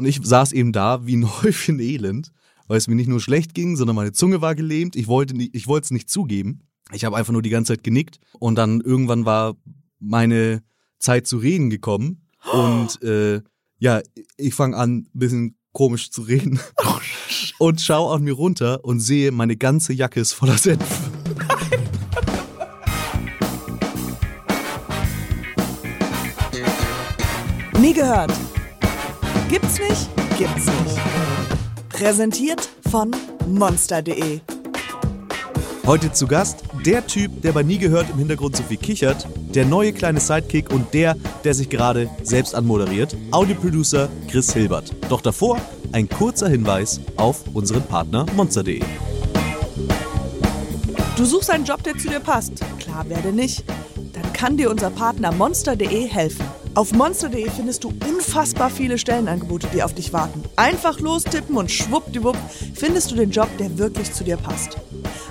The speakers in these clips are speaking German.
Und ich saß eben da wie ein Häufchen Elend, weil es mir nicht nur schlecht ging, sondern meine Zunge war gelähmt. Ich wollte nicht, ich wollte es nicht zugeben. Ich habe einfach nur die ganze Zeit genickt und dann irgendwann war meine Zeit zu reden gekommen und äh, ja, ich fange an, ein bisschen komisch zu reden und schaue an mir runter und sehe, meine ganze Jacke ist voller Senf. Nie gehört. Gibt's nicht? Gibt's nicht. Präsentiert von monster.de. Heute zu Gast der Typ, der bei Nie gehört im Hintergrund so viel kichert, der neue kleine Sidekick und der, der sich gerade selbst anmoderiert, Audioproducer Chris Hilbert. Doch davor ein kurzer Hinweis auf unseren Partner monster.de. Du suchst einen Job, der zu dir passt. Klar, werde nicht. Dann kann dir unser Partner monster.de helfen. Auf monster.de findest du unfassbar viele Stellenangebote, die auf dich warten. Einfach lostippen und schwuppdiwupp findest du den Job, der wirklich zu dir passt.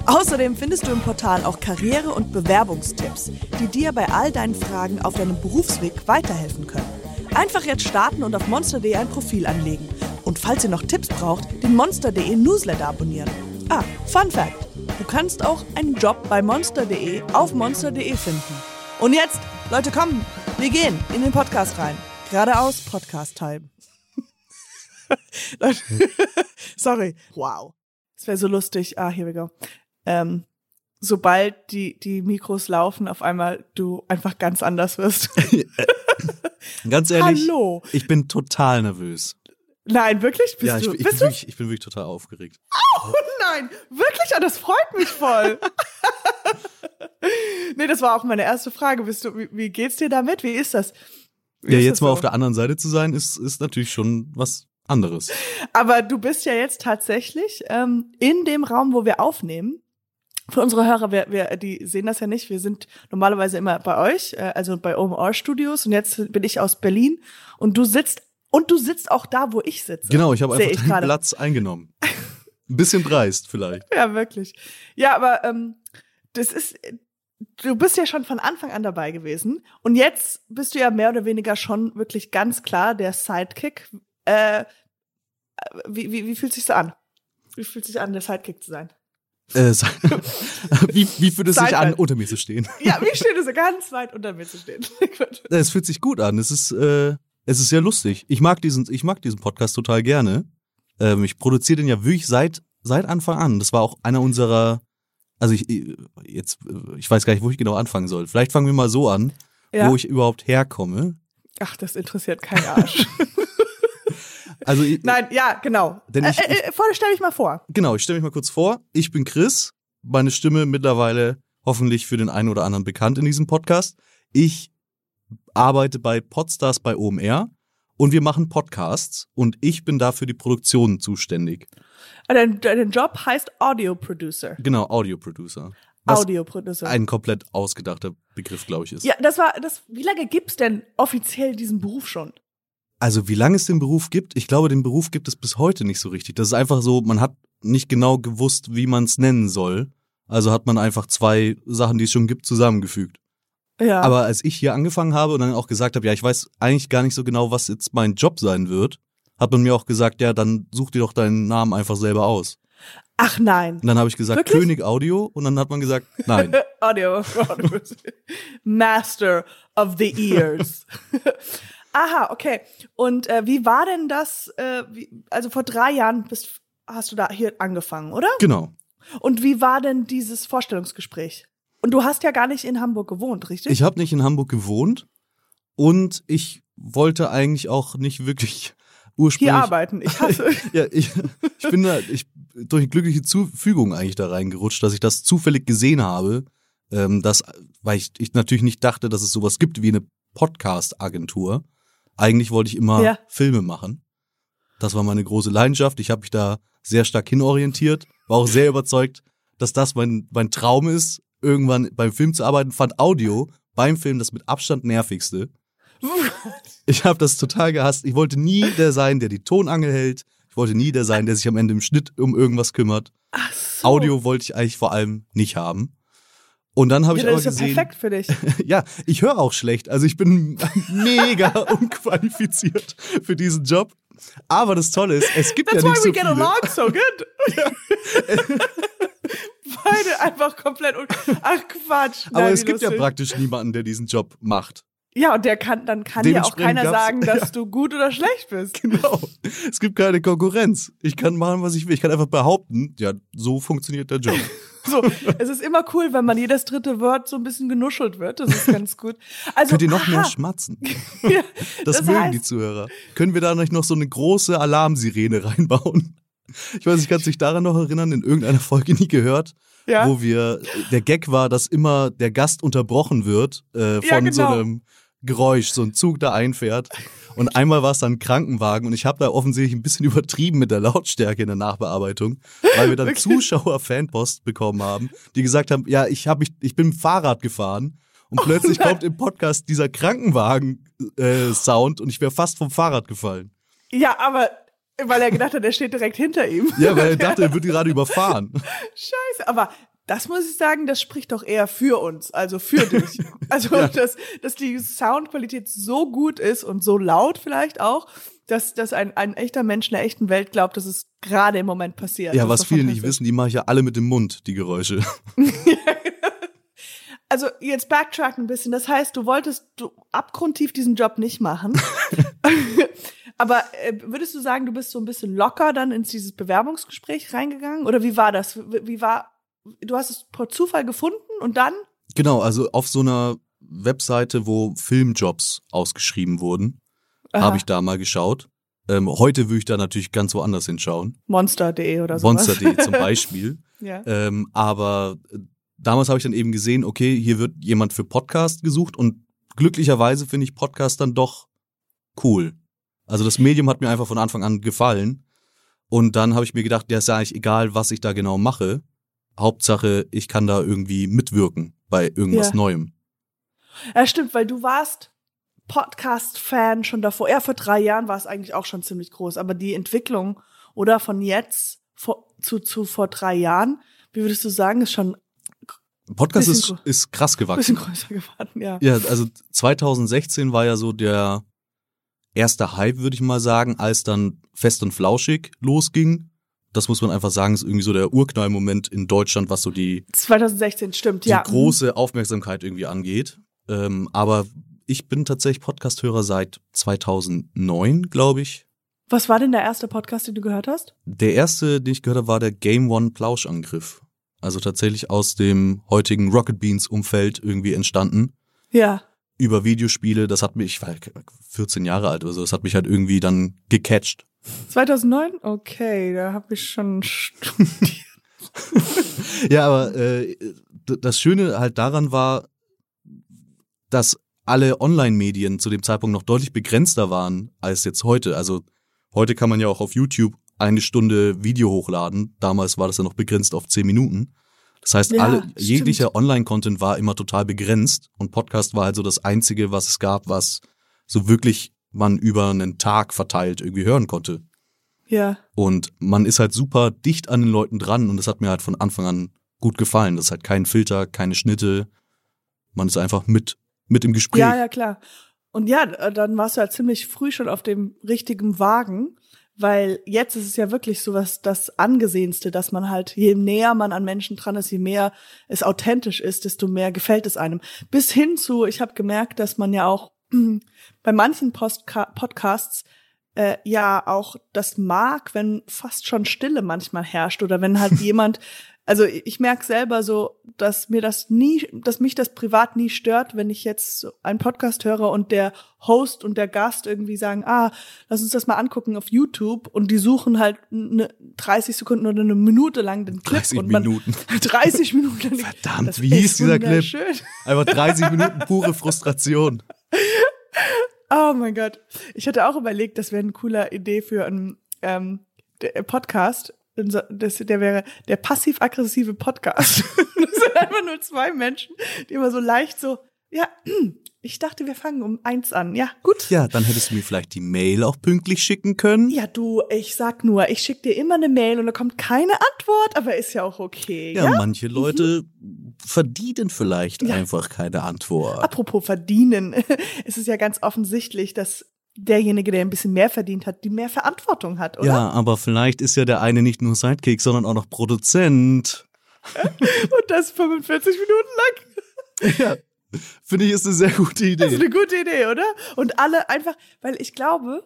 Außerdem findest du im Portal auch Karriere- und Bewerbungstipps, die dir bei all deinen Fragen auf deinem Berufsweg weiterhelfen können. Einfach jetzt starten und auf monster.de ein Profil anlegen. Und falls ihr noch Tipps braucht, den monster.de Newsletter abonnieren. Ah, Fun Fact: Du kannst auch einen Job bei monster.de auf monster.de finden. Und jetzt, Leute, kommen, wir gehen in den Podcast rein. Geradeaus Podcast-Time. Sorry. Wow. Es wäre so lustig. Ah, here we go. Ähm, sobald die, die Mikros laufen, auf einmal du einfach ganz anders wirst. Ganz ehrlich, Hallo. ich bin total nervös. Nein, wirklich? Bist ja, ich, du? ich, bist bin du? wirklich, ich bin wirklich total aufgeregt. Oh nein, wirklich? Ah, das freut mich voll. nee, das war auch meine erste Frage. Bist du, wie, wie geht's dir damit? Wie ist das? Wie Ja, ist jetzt das mal so? auf der anderen Seite zu sein, ist, ist natürlich schon was anderes. Aber du bist ja jetzt tatsächlich ähm, in dem Raum, wo wir aufnehmen. Für unsere Hörer, wir, wir, die sehen das ja nicht. Wir sind normalerweise immer bei euch, äh, also bei OMR Studios. Und jetzt bin ich aus Berlin und du sitzt und du sitzt auch da, wo ich sitze. Genau, ich habe einfach ich deinen gerade. Platz eingenommen. Ein bisschen dreist vielleicht. Ja, wirklich. Ja, aber ähm, das ist, du bist ja schon von Anfang an dabei gewesen. Und jetzt bist du ja mehr oder weniger schon wirklich ganz klar der Sidekick. Äh, wie, wie, wie fühlt sich an? Wie fühlt sich an, der Sidekick zu sein? Äh, wie, wie fühlt es sich an, unter mir zu stehen? Ja, wie steht es so ganz weit unter mir zu stehen? Es fühlt sich gut an. Es ist, äh, es ist sehr lustig. Ich mag diesen, ich mag diesen Podcast total gerne. Ähm, ich produziere den ja wirklich seit, seit Anfang an. Das war auch einer unserer, also ich, jetzt, äh, ich weiß gar nicht, wo ich genau anfangen soll. Vielleicht fangen wir mal so an, Ja. wo ich überhaupt herkomme. Ach, das interessiert keinen Arsch. Also, ich, Nein, ja, genau. Denn ich- äh, äh, stell dich mal vor. genau, ich stelle mich mal kurz vor. Ich bin Chris. Meine Stimme mittlerweile hoffentlich für den einen oder anderen bekannt in diesem Podcast. Ich arbeite bei Podstars bei OMR und wir machen Podcasts und ich bin dafür die Produktion zuständig. Äh, Dein, dein Job heißt Audio Producer. Genau, Audio Producer. Was Audio Producer. ein komplett ausgedachter Begriff, glaube ich, ist. Ja, das war das. Wie lange gibt's denn offiziell diesen Beruf schon? Also wie lange es den Beruf gibt, ich glaube, den Beruf gibt es bis heute nicht so richtig. Das ist einfach so, man hat nicht genau gewusst, wie man es nennen soll. Also hat man einfach zwei Sachen, die es schon gibt, zusammengefügt. Ja. Aber als ich hier angefangen habe und dann auch gesagt habe, ja, ich weiß eigentlich gar nicht so genau, was jetzt mein Job sein wird, hat man mir auch gesagt, ja, dann such dir doch deinen Namen einfach selber aus. Ach nein. Und dann habe ich gesagt, Wirklich? König Audio und dann hat man gesagt, nein. Audio. Master of the Ears. Aha, okay. Und äh, wie war denn das? Äh, wie, also vor drei Jahren bist, hast du da hier angefangen, oder? genau. Und wie war denn dieses Vorstellungsgespräch? Und du hast ja gar nicht in Hamburg gewohnt, richtig? Ich habe nicht in Hamburg gewohnt und ich wollte eigentlich auch nicht wirklich ursprünglich. hier arbeiten. Ich hasse. Ja, ich, ich bin da, ich durch eine glückliche Zufügung eigentlich da reingerutscht, dass ich das zufällig gesehen habe, ähm, dass, weil ich, ich natürlich nicht dachte, dass es sowas gibt wie eine Podcast-Agentur. Eigentlich wollte ich immer Ja. Filme machen. Das war meine große Leidenschaft. Ich habe mich da sehr stark hinorientiert, war auch sehr überzeugt, dass das mein, mein Traum ist, irgendwann beim Film zu arbeiten. Fand Audio beim Film das mit Abstand nervigste. Ich habe das total gehasst. Ich wollte nie der sein, der die Tonangel hält. Ich wollte nie der sein, der sich am Ende im Schnitt um irgendwas kümmert. Ach so. Audio wollte ich eigentlich vor allem nicht haben. Und dann habe ja, ich aber das ist ja gesehen, perfekt für dich. ja, ich höre auch schlecht. Also ich bin mega unqualifiziert für diesen Job. Aber das Tolle ist, es gibt That's ja nicht why so we get viele. along so good. Beide einfach komplett. Ach Quatsch. Aber es gibt ja praktisch niemanden, der diesen Job macht. Ja, und der kann, dann kann dir auch keiner sagen, dass ja. du gut oder schlecht bist. Genau. Es gibt keine Konkurrenz. Ich kann machen, was ich will. Ich kann einfach behaupten, ja, so funktioniert der Job. So, es ist immer cool, wenn man jedes dritte Wort so ein bisschen genuschelt wird. Das ist ganz gut. Also, Könnt ihr noch mehr aha, schmatzen? ja, Das, Das mögen heißt- die Zuhörer. Können wir da nicht noch so eine große Alarmsirene reinbauen? Ich weiß, ich kann dich daran noch erinnern, in irgendeiner Folge nie gehört, ja. wo wir, der Gag war, dass immer der Gast unterbrochen wird äh, von Ja, so genau. einem Geräusch, so ein Zug da einfährt. Und einmal war es dann ein Krankenwagen und ich habe da offensichtlich ein bisschen übertrieben mit der Lautstärke in der Nachbearbeitung, weil wir dann Wirklich? Zuschauer Fanpost bekommen haben, die gesagt haben, ja, ich hab mich, ich bin mit dem Fahrrad gefahren und plötzlich Oh kommt im Podcast dieser Krankenwagen äh, und ich wäre fast vom Fahrrad gefallen. ja, aber weil er gedacht hat, er steht direkt hinter ihm. Ja, weil er dachte, er wird gerade überfahren. Scheiße, aber das muss ich sagen, das spricht doch eher für uns, also für dich. Also, Ja. dass, dass die Soundqualität so gut ist und so laut vielleicht auch, dass, dass ein, ein echter Mensch in der echten Welt glaubt, dass es gerade im Moment passiert. Ja, was viele nicht wissen, die mache ich ja alle mit dem Mund, die Geräusche. Also jetzt backtrack ein bisschen. Das heißt, du wolltest du abgrundtief diesen Job nicht machen. Aber äh, würdest du sagen, du bist so ein bisschen locker dann ins dieses Bewerbungsgespräch reingegangen? Oder wie war das? Wie war, du hast es per Zufall gefunden und dann? Genau, also auf so einer Webseite, wo Filmjobs ausgeschrieben wurden, habe ich da mal geschaut. Ähm, heute würde ich da natürlich ganz woanders hinschauen. Monster.de oder so. Monster.de zum Beispiel. Ja. Ähm, aber äh, damals habe ich dann eben gesehen, okay, hier wird jemand für Podcast gesucht und glücklicherweise finde ich Podcast dann doch cool. Also das Medium hat mir einfach von Anfang an gefallen. Und dann habe ich mir gedacht, ja, ist ja eigentlich egal, was ich da genau mache. Hauptsache, ich kann da irgendwie mitwirken bei irgendwas Ja. Neuem. ja, stimmt, weil du warst Podcast-Fan schon davor. Ja, vor drei Jahren war es eigentlich auch schon ziemlich groß. Aber die Entwicklung oder von jetzt vor, zu, zu vor drei Jahren, wie würdest du sagen, ist schon Podcast ist, ist krass ein bisschen gewachsen. größer geworden, ja. Ja, also 2016 war ja so der erste Hype, würde ich mal sagen, als dann Fest und Flauschig losging. Das muss man einfach sagen, ist irgendwie so der Urknallmoment in Deutschland, was so die, 2016, stimmt, die ja. große Aufmerksamkeit irgendwie angeht. Ähm, aber ich bin tatsächlich Podcast-Hörer seit 2009, glaube ich. Was war denn der erste Podcast, den du gehört hast? Der erste, den ich gehört habe, war der Game One Plauschangriff. Also tatsächlich aus dem heutigen Rocket Beans Umfeld irgendwie entstanden. Ja. Über Videospiele, das hat mich, ich war 14 Jahre alt oder so, das hat mich halt irgendwie dann gecatcht. 2009? Okay, da habe ich schon studiert. Ja, aber äh, das Schöne halt daran war, dass alle Online-Medien zu dem Zeitpunkt noch deutlich begrenzter waren als jetzt heute. Also heute kann man ja auch auf YouTube eine Stunde Video hochladen. Damals war das ja noch begrenzt auf 10 Minuten. Das heißt, Ja, alle, jeglicher Online-Content war immer total begrenzt und Podcast war halt so das einzige, was es gab, was so wirklich man über einen Tag verteilt irgendwie hören konnte. Ja. Und man ist halt super dicht an den Leuten dran und das hat mir halt von Anfang an gut gefallen. Das ist halt kein Filter, keine Schnitte. Man ist einfach mit, mit im Gespräch. Ja, ja, klar. Und ja, äh, dann warst du halt ziemlich früh schon auf dem richtigen Wagen, weil jetzt ist es ja wirklich so was das angesehenste, dass man halt je näher man an Menschen dran ist, je mehr es authentisch ist, desto mehr gefällt es einem. Bis hin zu, ich habe gemerkt, dass man ja auch bei manchen Postka Podcasts äh, ja auch das mag, wenn fast schon Stille manchmal herrscht oder wenn halt jemand, also ich merke selber so, dass mir das nie, dass mich das privat nie stört, wenn ich jetzt einen Podcast höre und der Host und der Gast irgendwie sagen, ah, lass uns das mal angucken auf YouTube und die suchen halt eine 30 Sekunden oder eine Minute lang den Clip 30 und man Minuten. 30 Minuten. Verdammt, wie ist hieß dieser Clip? Einfach 30 Minuten pure Frustration. Oh mein Gott. Ich hatte auch überlegt, das wäre eine coole Idee für einen ähm, der Podcast. Das, der wäre der passiv-aggressive Podcast. Das sind einfach nur zwei Menschen, die immer so leicht so, ja, ich dachte, wir fangen um eins an. Ja, gut. Ja, dann hättest du mir vielleicht die Mail auch pünktlich schicken können. Ja, du, ich sag nur, ich schick dir immer eine Mail und da kommt keine Antwort, aber ist ja auch okay. Ja, Ja. manche Leute verdienen vielleicht Ja. einfach keine Antwort. Apropos verdienen, es ist ja ganz offensichtlich, dass derjenige, der ein bisschen mehr verdient hat, die mehr Verantwortung hat, oder? Ja, aber vielleicht ist ja der eine nicht nur Sidekick, sondern auch noch Produzent. Und das 45 Minuten lang. Ja. Finde ich, ist eine sehr gute Idee. Das ist eine gute Idee, oder? Und alle einfach, weil ich glaube,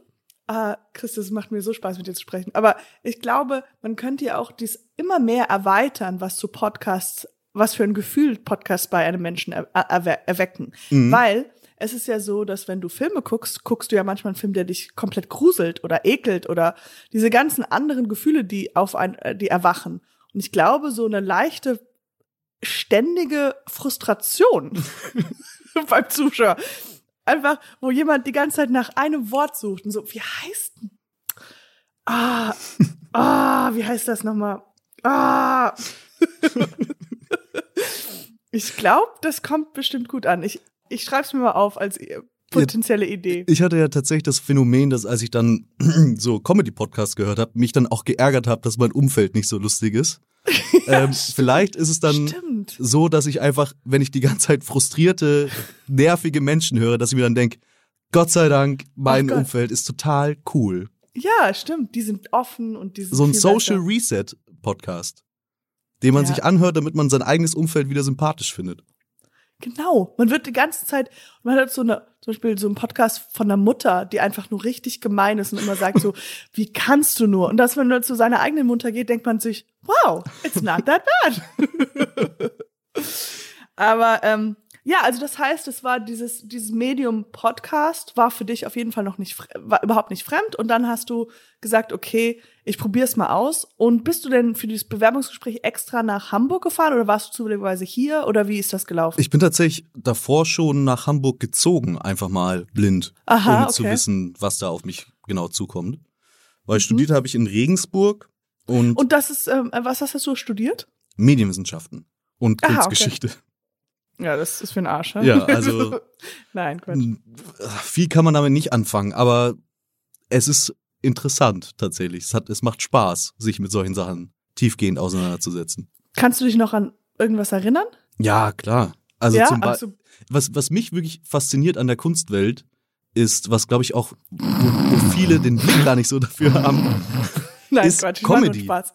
ah, Christus, es macht mir so Spaß, mit dir zu sprechen. Aber ich glaube, man könnte ja auch dies immer mehr erweitern, was zu Podcasts, was für ein Gefühl Podcasts bei einem Menschen er, er, erwecken. Mhm. Weil es ist ja so, dass wenn du Filme guckst, guckst du ja manchmal einen Film, der dich komplett gruselt oder ekelt oder diese ganzen anderen Gefühle, die auf ein, äh, die erwachen. Und ich glaube, so eine leichte, ständige Frustration beim Zuschauer. Einfach, wo jemand die ganze Zeit nach einem Wort sucht und so, wie heißt denn? Ah, ah, wie heißt das nochmal? Ah. ich glaube, das kommt bestimmt gut an. Ich, ich schreibe es mir mal auf als potenzielle Idee. Ich hatte ja tatsächlich das Phänomen, dass als ich dann so Comedy-Podcasts gehört habe, mich dann auch geärgert habe, dass mein Umfeld nicht so lustig ist. Ja, ähm, vielleicht ist es dann Stimmt. so, dass ich einfach, wenn ich die ganze Zeit frustrierte, nervige Menschen höre, dass ich mir dann denke, Gott sei Dank, mein Gott. Umfeld ist total cool. Ja, stimmt. Die sind offen und die sind So ein Social besser. Reset Podcast, den man Ja. sich anhört, damit man sein eigenes Umfeld wieder sympathisch findet. Genau. Man wird die ganze Zeit, man hat so eine, zum Beispiel so einen Podcast von einer Mutter, die einfach nur richtig gemein ist und immer sagt so, wie kannst du nur? Und dass wenn man zu seiner eigenen Mutter geht, denkt man sich, wow, it's not that bad. Aber ähm, ja, also das heißt, es war dieses, dieses Medium Podcast war für dich auf jeden Fall noch nicht, war überhaupt nicht fremd. Und dann hast du gesagt, okay, ich probier's mal aus. Und bist du denn für dieses Bewerbungsgespräch extra nach Hamburg gefahren oder warst du zufälligerweise hier oder wie ist das gelaufen? Ich bin tatsächlich davor schon nach Hamburg gezogen, einfach mal blind, Aha, ohne okay. zu wissen, was da auf mich genau zukommt. Weil Mhm. studiert habe ich in Regensburg und, Und das ist, ähm, was hast du studiert? Medienwissenschaften und Aha, okay. Kunstgeschichte. Ja, das ist für ein Arsch. Ja, also- Nein, Quatsch. Viel kann man damit nicht anfangen, aber es ist interessant tatsächlich. Es, hat, es macht Spaß, sich mit solchen Sachen tiefgehend auseinanderzusetzen. Kannst du dich noch an irgendwas erinnern? Ja, klar. Also ja, zum Beispiel. also, was, was mich wirklich fasziniert an der Kunstwelt ist, was glaube ich auch, wo, wo viele den Blick gar nicht so dafür haben. nein, ist Quatsch, Comedy. Spaß.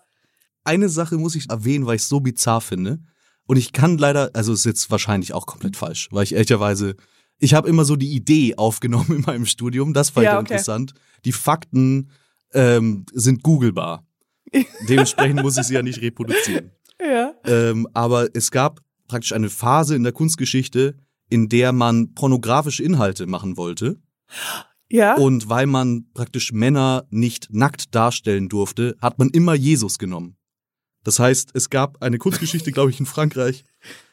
Eine Sache muss ich erwähnen, weil ich es so bizarr finde. Und ich kann leider, also ist jetzt wahrscheinlich auch komplett falsch, weil ich ehrlicherweise, ich habe immer so die Idee aufgenommen in meinem Studium, das fand ich Ja, okay. interessant. Die Fakten ähm, sind googlebar. Dementsprechend muss ich sie ja nicht reproduzieren. Ja. Ähm, aber es gab praktisch eine Phase in der Kunstgeschichte, in der man pornografische Inhalte machen wollte. Ja. Und weil man praktisch Männer nicht nackt darstellen durfte, hat man immer Jesus genommen. Das heißt, es gab eine Kunstgeschichte, glaube ich, in Frankreich,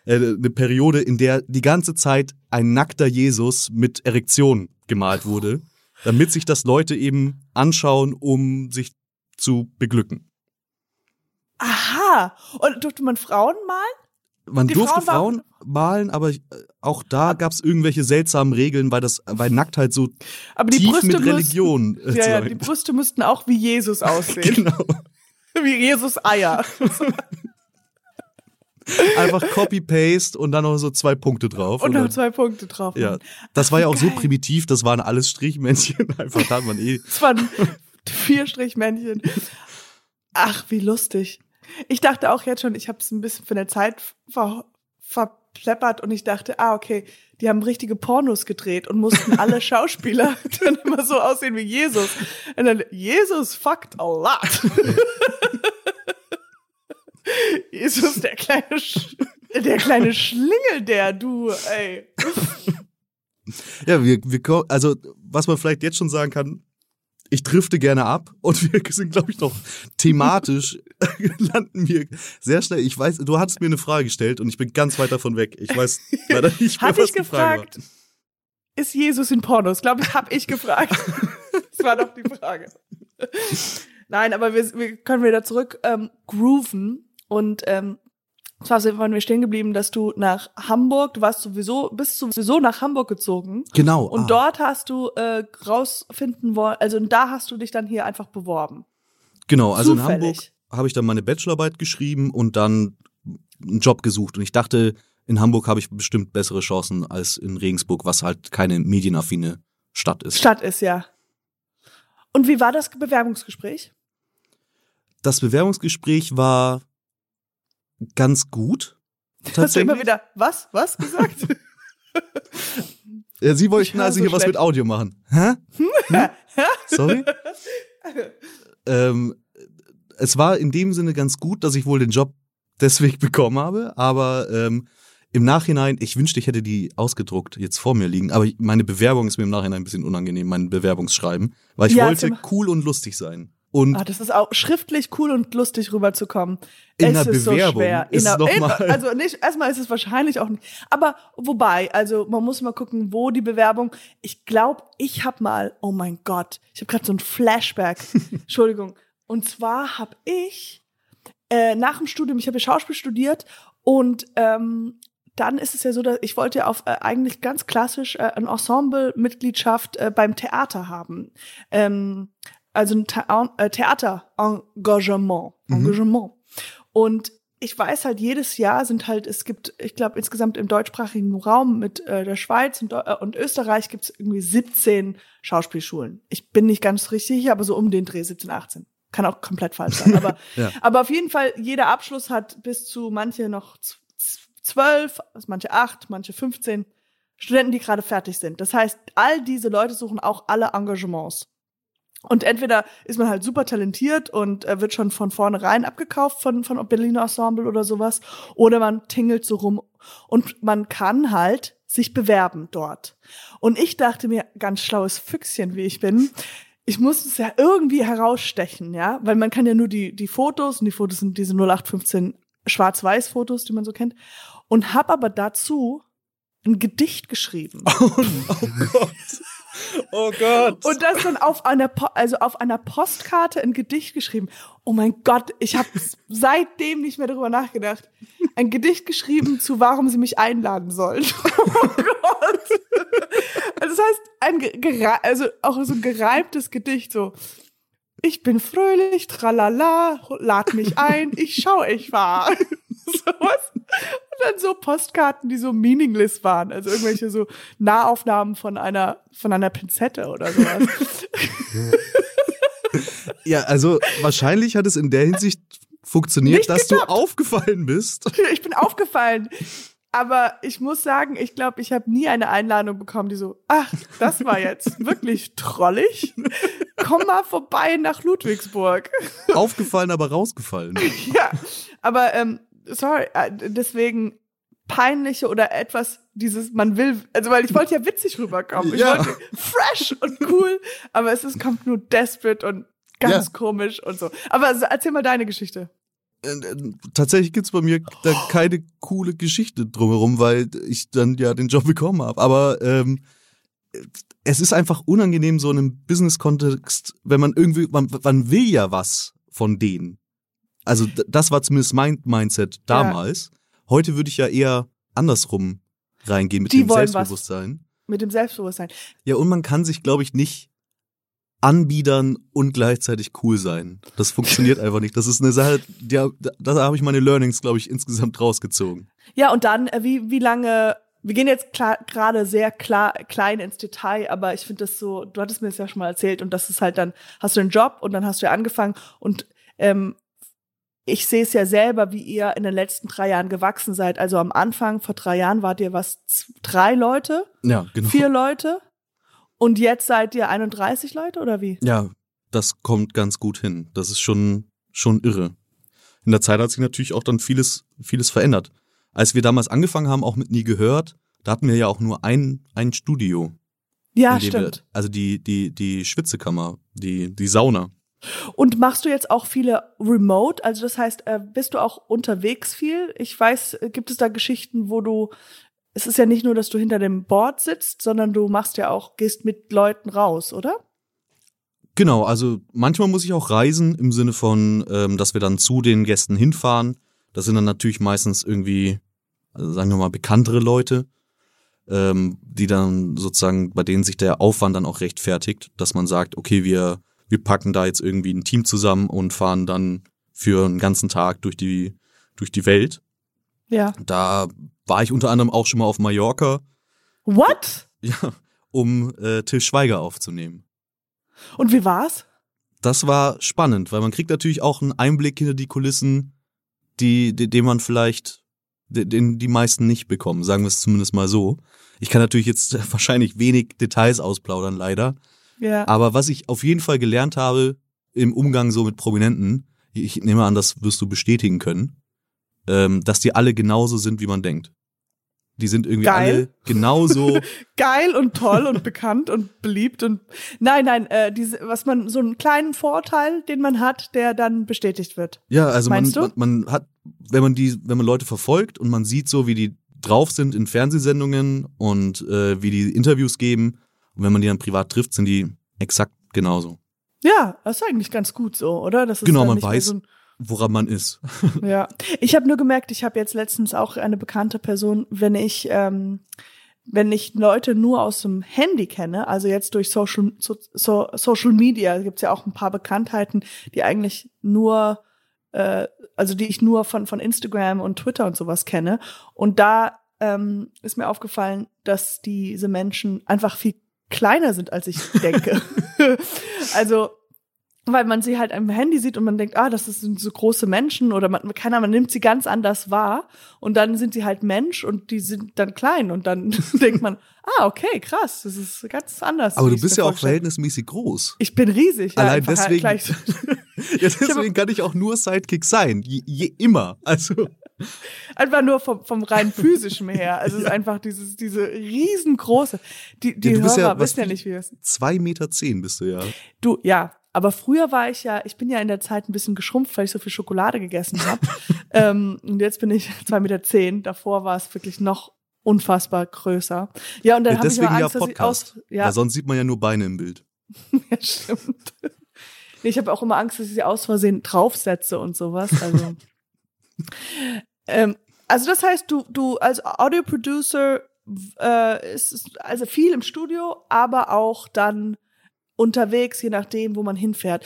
äh, eine Periode, in der die ganze Zeit ein nackter Jesus mit Erektion gemalt wurde, damit sich das Leute eben anschauen, um sich zu beglücken. Aha. Und durfte man Frauen malen? Man Die durfte Frauen Frauen malen, aber äh, auch da gab es irgendwelche seltsamen Regeln, weil das, weil Nacktheit so Aber die tief Brüste mit müssten- Religion äh, Ja, ja, die Brüste müssten auch wie Jesus aussehen. genau. Wie Jesus Eier. Einfach Copy-Paste und dann noch so zwei Punkte drauf. Und Und noch zwei Punkte drauf. ja, das war ja auch so geil. primitiv, das waren alles Strichmännchen. Einfach da hat man eh. Es waren vier Strichmännchen. Ach, wie lustig. Ich dachte auch jetzt schon, ich habe es ein bisschen von der Zeit ver verpleppert und ich dachte, ah, okay, die haben richtige Pornos gedreht und mussten alle Schauspieler dann immer so aussehen wie Jesus. Und dann, Jesus fucked a lot. Jesus, der kleine, Sch der kleine Schlingel, der du, ey. Ja, wir, wir, also, was man vielleicht jetzt schon sagen kann, ich drifte gerne ab und wir sind, glaube ich, noch thematisch landen wir sehr schnell. Ich weiß, du hattest mir eine Frage gestellt und ich bin ganz weit davon weg. Ich weiß leider nicht mehr, was ich die Frage war. gefragt, ist Jesus in Pornos? Glaube ich, habe ich gefragt. das war doch die Frage. Nein, aber wir, wir können wieder zurück ähm, grooven und ähm, zwar sind wir stehen geblieben, dass du nach Hamburg, du warst sowieso, bist sowieso nach Hamburg gezogen Genau. und ah. dort hast du äh, rausfinden wollen, also da hast du dich dann hier einfach beworben. Genau, also in Zufällig. Hamburg habe ich dann meine Bachelorarbeit geschrieben und dann einen Job gesucht. Und ich dachte, in Hamburg habe ich bestimmt bessere Chancen als in Regensburg, was halt keine medienaffine Stadt ist. Stadt ist ja. Und wie war das Bewerbungsgespräch? Das Bewerbungsgespräch war ganz gut. Hast du immer wieder was, was gesagt? ja, Sie wollten also so hier schlecht. was mit Audio machen. Hä? Hm? Sorry? ähm, es war in dem Sinne ganz gut, dass ich wohl den Job deswegen bekommen habe, aber ähm, im Nachhinein, ich wünschte, ich hätte die ausgedruckt jetzt vor mir liegen, aber meine Bewerbung ist mir im Nachhinein ein bisschen unangenehm, mein Bewerbungsschreiben, weil ich ja, wollte cool und lustig sein. Und ah, das ist auch schriftlich cool und lustig rüberzukommen. In es einer ist Bewerbung so schwer. In ist in, also nicht, erstmal ist es wahrscheinlich auch nicht. Aber wobei, also man muss mal gucken, wo die Bewerbung. Ich glaube, ich habe mal, oh mein Gott, ich habe gerade so ein Flashback. Entschuldigung. Und zwar habe ich äh, nach dem Studium, ich habe Schauspiel studiert und ähm, dann ist es ja so, dass ich wollte ja auf äh, eigentlich ganz klassisch äh, ein Ensemble-Mitgliedschaft äh, beim Theater haben. Ähm, also ein äh, Theater-Engagement. Mhm. Engagement. Und ich weiß halt, jedes Jahr sind halt, es gibt, ich glaube, insgesamt im deutschsprachigen Raum mit äh, der Schweiz und, äh, und Österreich gibt es irgendwie 17 Schauspielschulen. Ich bin nicht ganz richtig, aber so um den Dreh 17, 18. Kann auch komplett falsch sein. Aber, ja. aber auf jeden Fall, jeder Abschluss hat bis zu manche noch zwölf, manche acht, manche 15 Studenten, die gerade fertig sind. Das heißt, all diese Leute suchen auch alle Engagements. Und entweder ist man halt super talentiert und äh, wird schon von vornherein abgekauft von, von Berliner Ensemble oder sowas, oder man tingelt so rum und man kann halt sich bewerben dort. Und ich dachte mir, ganz schlaues Füchschen, wie ich bin, ich muss es ja irgendwie herausstechen, ja, weil man kann ja nur die, die Fotos, und die Fotos sind diese 0815 Schwarz-Weiß-Fotos, die man so kennt, und habe aber dazu ein Gedicht geschrieben. Oh, oh Gott. Oh Gott. Und das dann auf einer, po also auf einer Postkarte ein Gedicht geschrieben. Oh mein Gott, ich habe seitdem nicht mehr darüber nachgedacht. Ein Gedicht geschrieben zu, warum sie mich einladen sollen. Oh Gott. Also das heißt, ein also auch so ein gereimtes Gedicht so. Ich bin fröhlich, tralala, lad mich ein, ich schau, ich war. Sowas. Und dann so Postkarten, die so meaningless waren. Also irgendwelche so Nahaufnahmen von einer, von einer Pinzette oder sowas. ja, also wahrscheinlich hat es in der Hinsicht funktioniert, Nicht dass geklappt. du aufgefallen bist. Ich bin aufgefallen. Aber ich muss sagen, ich glaube, ich habe nie eine Einladung bekommen, die so, ach, das war jetzt wirklich trollig. Komm mal vorbei nach Ludwigsburg. Aufgefallen, aber rausgefallen. ja, aber ähm, sorry, äh, deswegen peinliche oder etwas dieses, man will, also weil ich wollte ja witzig rüberkommen. Ich ja. wollte fresh und cool, aber es ist, kommt nur desperate und ganz ja. komisch und so. Aber erzähl mal deine Geschichte. Äh, äh, tatsächlich gibt's bei mir da keine coole Geschichte drumherum, weil ich dann ja den Job bekommen habe. Aber ähm, es ist einfach unangenehm, so in einem Business-Kontext, wenn man irgendwie, man, man will ja was von denen. Also das war zumindest mein Mindset damals. Ja. Heute würde ich ja eher andersrum reingehen mit Die dem Selbstbewusstsein. Was. Mit dem Selbstbewusstsein. Ja, und man kann sich, glaube ich, nicht anbiedern und gleichzeitig cool sein. Das funktioniert einfach nicht. Das ist eine Sache, da, da habe ich meine Learnings, glaube ich, insgesamt rausgezogen. Ja, und dann, äh, wie, wie lange wir gehen jetzt gerade sehr klar, klein ins Detail, aber ich finde das so, du hattest mir das ja schon mal erzählt und das ist halt dann, hast du einen Job und dann hast du ja angefangen und ähm, ich sehe es ja selber, wie ihr in den letzten drei Jahren gewachsen seid. Also am Anfang, vor drei Jahren, wart ihr was, drei Leute? Ja, genau. Vier Leute? Und jetzt seid ihr 31 Leute oder wie? Ja, das kommt ganz gut hin. Das ist schon, schon irre. In der Zeit hat sich natürlich auch dann vieles, vieles verändert. Als wir damals angefangen haben, auch mit Nie gehört, da hatten wir ja auch nur ein, ein Studio. Ja, stimmt. Wir, also die, die, die Schwitzekammer, die, die Sauna. Und machst du jetzt auch viele remote? Also das heißt, äh, bist du auch unterwegs viel? Ich weiß, äh, gibt es da Geschichten, wo du, es ist ja nicht nur, dass du hinter dem Board sitzt, sondern du machst ja auch, gehst mit Leuten raus, oder? Genau, also manchmal muss ich auch reisen im Sinne von, ähm, dass wir dann zu den Gästen hinfahren. Das sind dann natürlich meistens irgendwie, also sagen wir mal, bekanntere Leute, ähm, die dann sozusagen, bei denen sich der Aufwand dann auch rechtfertigt, dass man sagt, okay, wir wir packen da jetzt irgendwie ein Team zusammen und fahren dann für einen ganzen Tag durch die, durch die Welt. Ja. Da war ich unter anderem auch schon mal auf Mallorca. What? Ja, um äh, Till Schweiger aufzunehmen. Und wie war's? das war spannend, weil man kriegt natürlich auch einen Einblick hinter die Kulissen, die, die den man vielleicht, den die meisten nicht bekommen, sagen wir es zumindest mal so. Ich kann natürlich jetzt wahrscheinlich wenig Details ausplaudern, leider. Ja. Aber was ich auf jeden Fall gelernt habe im Umgang so mit Prominenten, ich nehme an, das wirst du bestätigen können, ähm, dass die alle genauso sind, wie man denkt. Die sind irgendwie Geil. alle genauso. Geil und toll und bekannt und beliebt und nein, nein, äh, diese, was man so einen kleinen Vorteil, den man hat, der dann bestätigt wird. ja, also man, man, man hat, wenn man die, wenn man Leute verfolgt und man sieht so, wie die drauf sind in Fernsehsendungen und äh, wie die Interviews geben, und wenn man die dann privat trifft, sind die exakt genauso. Ja, das ist eigentlich ganz gut so, oder? Das ist Genau, man weiß. So Woran man ist. ja, ich habe nur gemerkt, ich habe jetzt letztens auch eine bekannte Person, wenn ich ähm, wenn ich Leute nur aus dem Handy kenne, also jetzt durch Social so, so, Social Media, gibt's ja auch ein paar Bekanntheiten, die eigentlich nur äh, also die ich nur von von Instagram und Twitter und sowas kenne und da ähm, ist mir aufgefallen, dass diese Menschen einfach viel kleiner sind, als ich denke. also weil man sie halt am Handy sieht und man denkt, ah, das sind so große Menschen oder man, keiner, man nimmt sie ganz anders wahr und dann sind sie halt Mensch und die sind dann klein und dann denkt man, ah, okay, krass, das ist ganz anders. Aber du bist ja auch verhältnismäßig groß. Ich bin riesig. Ja, Allein einfach deswegen- Gleich, Ja, deswegen kann ich auch nur Sidekick sein. Je, je, immer. Also. Einfach nur vom, vom rein physischen her. Also es ist einfach dieses, diese riesengroße. Die, die Ja, du bist Hörer ja- wissen ja nicht, wie es Zwei Meter zehn bist du ja. Du, ja. Aber früher war ich ja, ich bin ja in der Zeit ein bisschen geschrumpft, weil ich so viel Schokolade gegessen habe. ähm, und jetzt bin ich zwei Meter. zehn. Davor war es wirklich noch unfassbar größer. Ja, und dann Ja, habe ich deswegen immer ja Angst, dass ich Podcast. aus. Ja, Weil sonst sieht man ja nur Beine im Bild. ja stimmt. Ich habe auch immer Angst, dass ich sie aus Versehen draufsetze und sowas. Also, ähm, also das heißt, du, du als Audio-Producer äh, ist also viel im Studio, aber auch dann unterwegs, je nachdem, wo man hinfährt.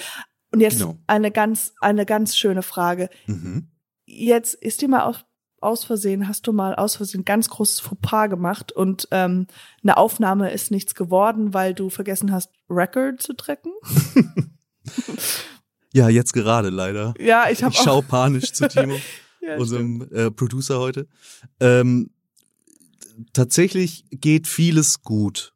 Und jetzt Genau. eine ganz, eine ganz schöne Frage. Mhm. Jetzt ist dir mal aus, aus Versehen, hast du mal aus Versehen ganz großes Fauxpas gemacht und ähm, eine Aufnahme ist nichts geworden, weil du vergessen hast, Record zu drücken? Ja, jetzt gerade leider. Ja, ich habe Ich auch. schau panisch zu Timo, Ja, unserem äh, Producer heute. Ähm, tatsächlich geht vieles gut.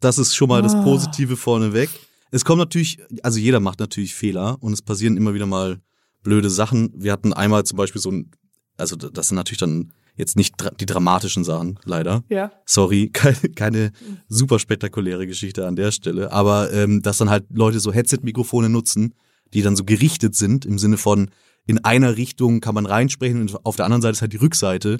Das ist schon mal das Ah. Positive vorneweg. Es kommt natürlich, also jeder macht natürlich Fehler und es passieren immer wieder mal blöde Sachen. Wir hatten einmal zum Beispiel so ein, also das sind natürlich dann jetzt nicht die dramatischen Sachen, leider. ja. Sorry, keine, keine super spektakuläre Geschichte an der Stelle, aber ähm, dass dann halt Leute so Headset-Mikrofone nutzen, die dann so gerichtet sind, im Sinne von in einer Richtung kann man reinsprechen und auf der anderen Seite ist halt die Rückseite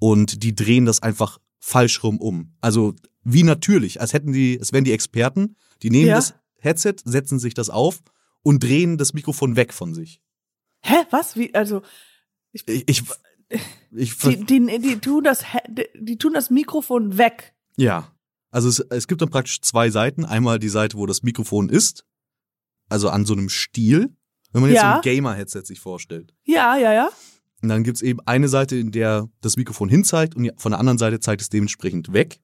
und die drehen das einfach falsch rum um. Also wie natürlich, als hätten die, es wären die Experten, die nehmen Ja. das Headset, setzen sich das auf und drehen das Mikrofon weg von sich. Hä, was? Wie, also, Ich, ich, ich die, die, die, tun das, die tun das Mikrofon weg. Ja. Also es, es gibt dann praktisch zwei Seiten. Einmal die Seite, wo das Mikrofon ist, also an so einem Stiel, wenn man jetzt Ja. so ein Gamer-Headset sich vorstellt. Ja, ja, ja. Und dann gibt's eben eine Seite, in der das Mikrofon hinzeigt und von der anderen Seite zeigt es dementsprechend weg.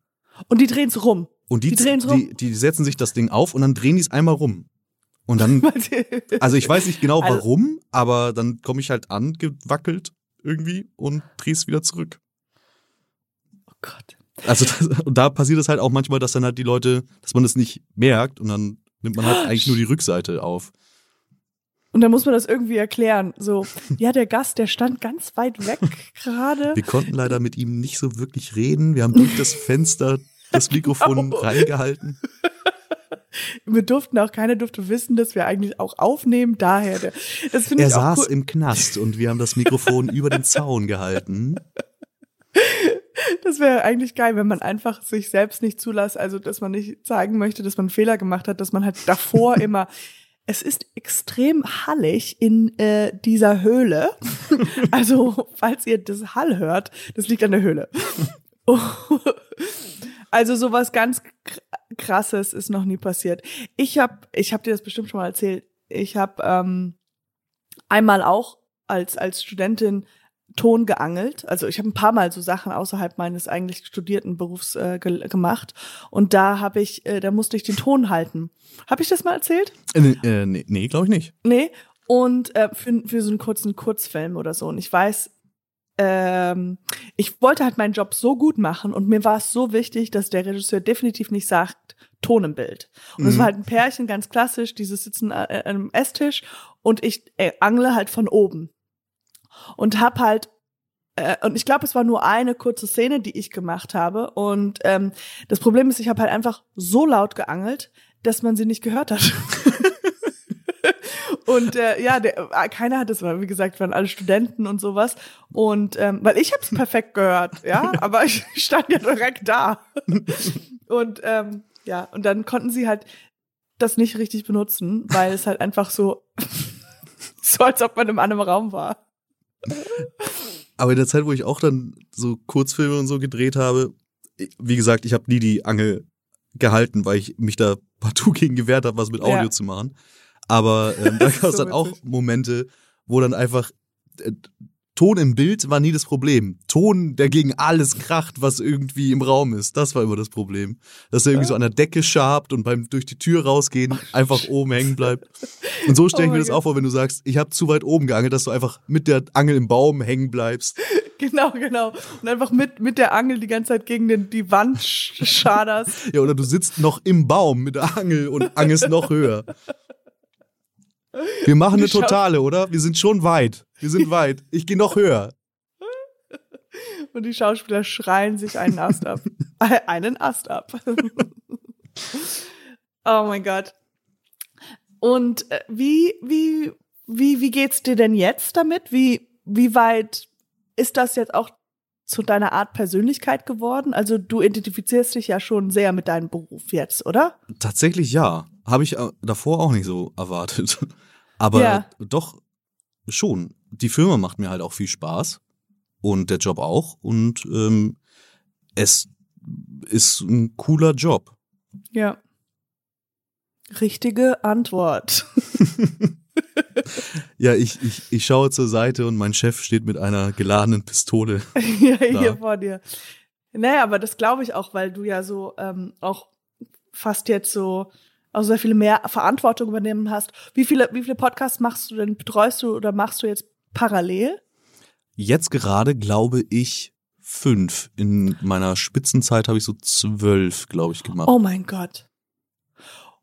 Und die drehen's rum. Und die, Die die, die setzen sich das Ding auf und dann drehen die es einmal rum. Und dann, also ich weiß nicht genau Also- warum, aber dann komme ich halt angewackelt irgendwie und drehe es wieder zurück. oh Gott. Also das, und da passiert es halt auch manchmal, dass dann halt die Leute, dass man das nicht merkt und dann nimmt man halt eigentlich nur die Rückseite auf. Und dann muss man das irgendwie erklären. So, ja, der Gast, der stand ganz weit weg gerade. Wir konnten leider mit ihm nicht so wirklich reden. Wir haben durch das Fenster das Mikrofon Genau. reingehalten. Wir durften auch, keiner durfte wissen, dass wir eigentlich auch aufnehmen. Daher, der, das finde Er ich auch saß cool. im Knast und wir haben das Mikrofon über den Zaun gehalten. Das wäre eigentlich geil, wenn man einfach sich selbst nicht zulässt, also dass man nicht zeigen möchte, dass man Fehler gemacht hat, dass man halt davor immer. Es ist extrem hallig in äh, dieser Höhle. Also, falls ihr das Hall hört, das liegt an der Höhle. Also sowas ganz kr- krasses ist noch nie passiert. Ich habe ich hab dir das bestimmt schon mal erzählt. Ich habe ähm, einmal auch als als Studentin Ton geangelt. Also ich habe ein paar Mal so Sachen außerhalb meines eigentlich studierten Berufs äh, ge gemacht. Und da habe ich, äh, da musste ich den Ton halten. Habe ich das mal erzählt? Äh, äh, nee, nee glaube ich nicht. Nee. Und äh, für, für so einen kurzen Kurzfilm oder so. Und ich weiß, ähm, ich wollte halt meinen Job so gut machen und mir war es so wichtig, dass der Regisseur definitiv nicht sagt, Ton im Bild. Und es Mhm. war halt ein Pärchen, ganz klassisch, dieses sitzen äh, an einem Esstisch und ich äh, angle halt von oben. Und hab halt, äh, und ich glaube, es war nur eine kurze Szene, die ich gemacht habe. Und ähm, das Problem ist, ich habe halt einfach so laut geangelt, dass man sie nicht gehört hat. Und äh, ja, der, äh, keiner hat es, weil wie gesagt, waren alle Studenten und sowas. Und ähm, weil ich habe es perfekt gehört, ja, aber ich stand ja direkt da. Und ähm, ja, und dann konnten sie halt das nicht richtig benutzen, weil es halt einfach so, so als ob man im anderen Raum war. Aber in der Zeit, wo ich auch dann so Kurzfilme und so gedreht habe, wie gesagt, ich habe nie die Angel gehalten, weil ich mich da partout gegen gewehrt habe, was mit Audio Ja. zu machen. Aber ähm, da gab es so dann auch witzig. Momente, wo dann einfach äh, Ton im Bild war nie das Problem. Ton, der gegen alles kracht, was irgendwie im Raum ist. Das war immer das Problem. Dass er irgendwie so an der Decke schabt und beim durch die Tür rausgehen einfach oben hängen bleibt. Und so stelle ich Oh mir das Gott. auch vor, wenn du sagst, ich habe zu weit oben geangelt, dass du einfach mit der Angel im Baum hängen bleibst. Genau, genau. Und einfach mit, mit der Angel die ganze Zeit gegen den, die Wand sch- schaderst. Ja, oder du sitzt noch im Baum mit der Angel und angelst noch höher. Wir machen eine Totale, oder? Wir sind schon weit. Wir sind weit. Ich gehe noch höher. Und die Schauspieler schreien sich einen Ast ab. Einen Ast ab. oh mein Gott. Und äh, wie, wie, wie, wie geht's dir denn jetzt damit? Wie, wie weit ist das jetzt auch zu deiner Art Persönlichkeit geworden? Also du identifizierst dich ja schon sehr mit deinem Beruf jetzt, oder? Tatsächlich ja. Habe ich äh, davor auch nicht so erwartet. Aber Ja. doch schon. Die Firma macht mir halt auch viel Spaß. Und der Job auch. Und ähm, es ist ein cooler Job. Ja. Richtige Antwort. Ja, ich, ich, ich schaue zur Seite und mein Chef steht mit einer geladenen Pistole. ja, hier Da. vor dir. Naja, aber das glaube ich auch, weil du ja so ähm, auch fast jetzt so auch sehr viele mehr Verantwortung übernehmen hast. Wie viele, wie viele Podcasts machst du denn, betreust du oder machst du jetzt parallel? Jetzt gerade glaube ich fünf. In meiner Spitzenzeit habe ich so zwölf, glaube ich, gemacht. Oh mein Gott.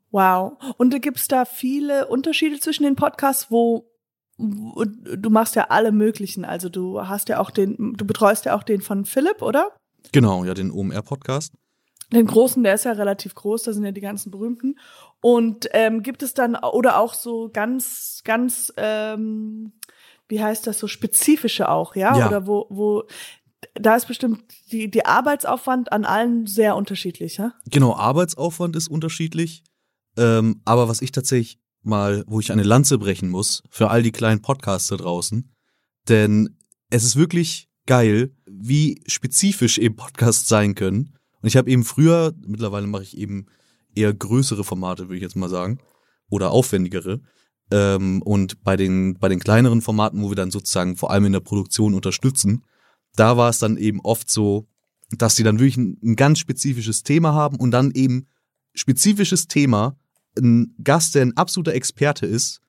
Wow. Und da gibt's da viele Unterschiede zwischen den Podcasts, wo, wo du machst ja alle möglichen. Also du hast ja auch den, du betreust ja auch den von Philipp, oder? Genau, ja, den OMR-Podcast. Den großen, der ist ja relativ groß, da sind ja die ganzen berühmten. Und ähm, gibt es dann oder auch so ganz, ganz, ähm, wie heißt das so spezifische auch, ja? Ja. Oder wo, wo da ist bestimmt die, die Arbeitsaufwand an allen sehr unterschiedlich, ja? Genau, Arbeitsaufwand ist unterschiedlich. Ähm, aber was ich tatsächlich mal, wo ich eine Lanze brechen muss, für all die kleinen Podcasts da draußen, denn es ist wirklich geil, wie spezifisch eben Podcasts sein können. Und ich habe eben früher, mittlerweile mache ich eben eher größere Formate, würde ich jetzt mal sagen, oder aufwendigere. Ähm, und bei den, bei den kleineren Formaten, wo wir dann sozusagen vor allem in der Produktion unterstützen, da war es dann eben oft so, dass die dann wirklich ein, ein ganz spezifisches Thema haben und dann eben spezifisches Thema, ein Gast, der ein absoluter Experte ist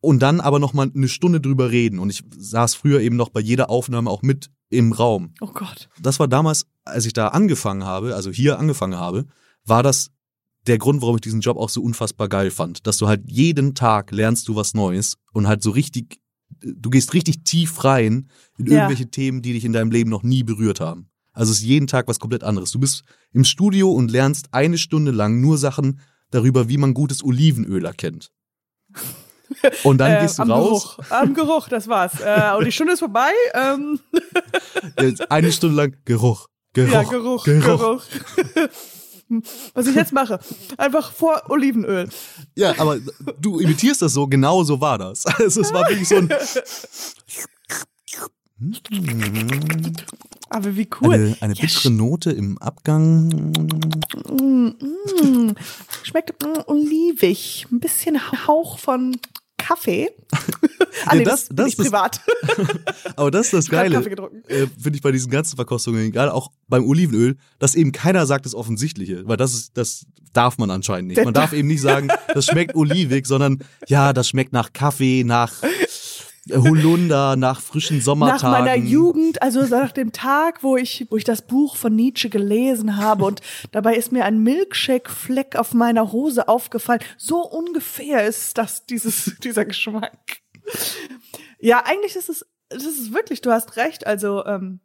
und dann aber noch mal eine Stunde drüber reden. Und ich saß früher eben noch bei jeder Aufnahme auch mit im Raum. Oh Gott. Das war damals, als ich da angefangen habe, also hier angefangen habe, war das der Grund, warum ich diesen Job auch so unfassbar geil fand. Dass du halt jeden Tag lernst du was Neues und halt so richtig, du gehst richtig tief rein in Ja. irgendwelche Themen, die dich in deinem Leben noch nie berührt haben. Also es ist jeden Tag was komplett anderes. Du bist im Studio und lernst eine Stunde lang nur Sachen darüber, wie man gutes Olivenöl erkennt. Und dann Äh, gehst du am raus, Geruch. Am Geruch, das war's. Äh, und die Stunde ist vorbei. Ähm, äh, eine Stunde lang Geruch, Geruch, ja, Geruch, Geruch. Geruch. Was ich jetzt mache. Einfach vor Olivenöl. Ja, aber du imitierst das so, genau so war das. Also es war wirklich so ein Aber wie cool. eine, eine Ja, bittere Note im Abgang. Mm, mm. Schmeckt mm, olivig. Ein bisschen Hauch von Kaffee. Ah, nee, Ja, das, das- das ist- privat. Aber das ist das Geile, äh, finde ich bei diesen ganzen Verkostungen, egal auch beim Olivenöl, dass eben keiner sagt das Offensichtliche, weil das ist, das darf man anscheinend nicht. Man darf eben nicht sagen, das schmeckt olivig, sondern ja, das schmeckt nach Kaffee, nach Holunder, nach frischen Nach Sommertagen. meiner Jugend, also nach dem Tag, wo ich, wo ich das Buch von Nietzsche gelesen habe und dabei ist mir ein Milkshake-Fleck auf meiner Hose aufgefallen. So ungefähr ist das, dieses, dieser Geschmack. Ja, eigentlich ist es, das ist wirklich, du hast recht, also, ähm,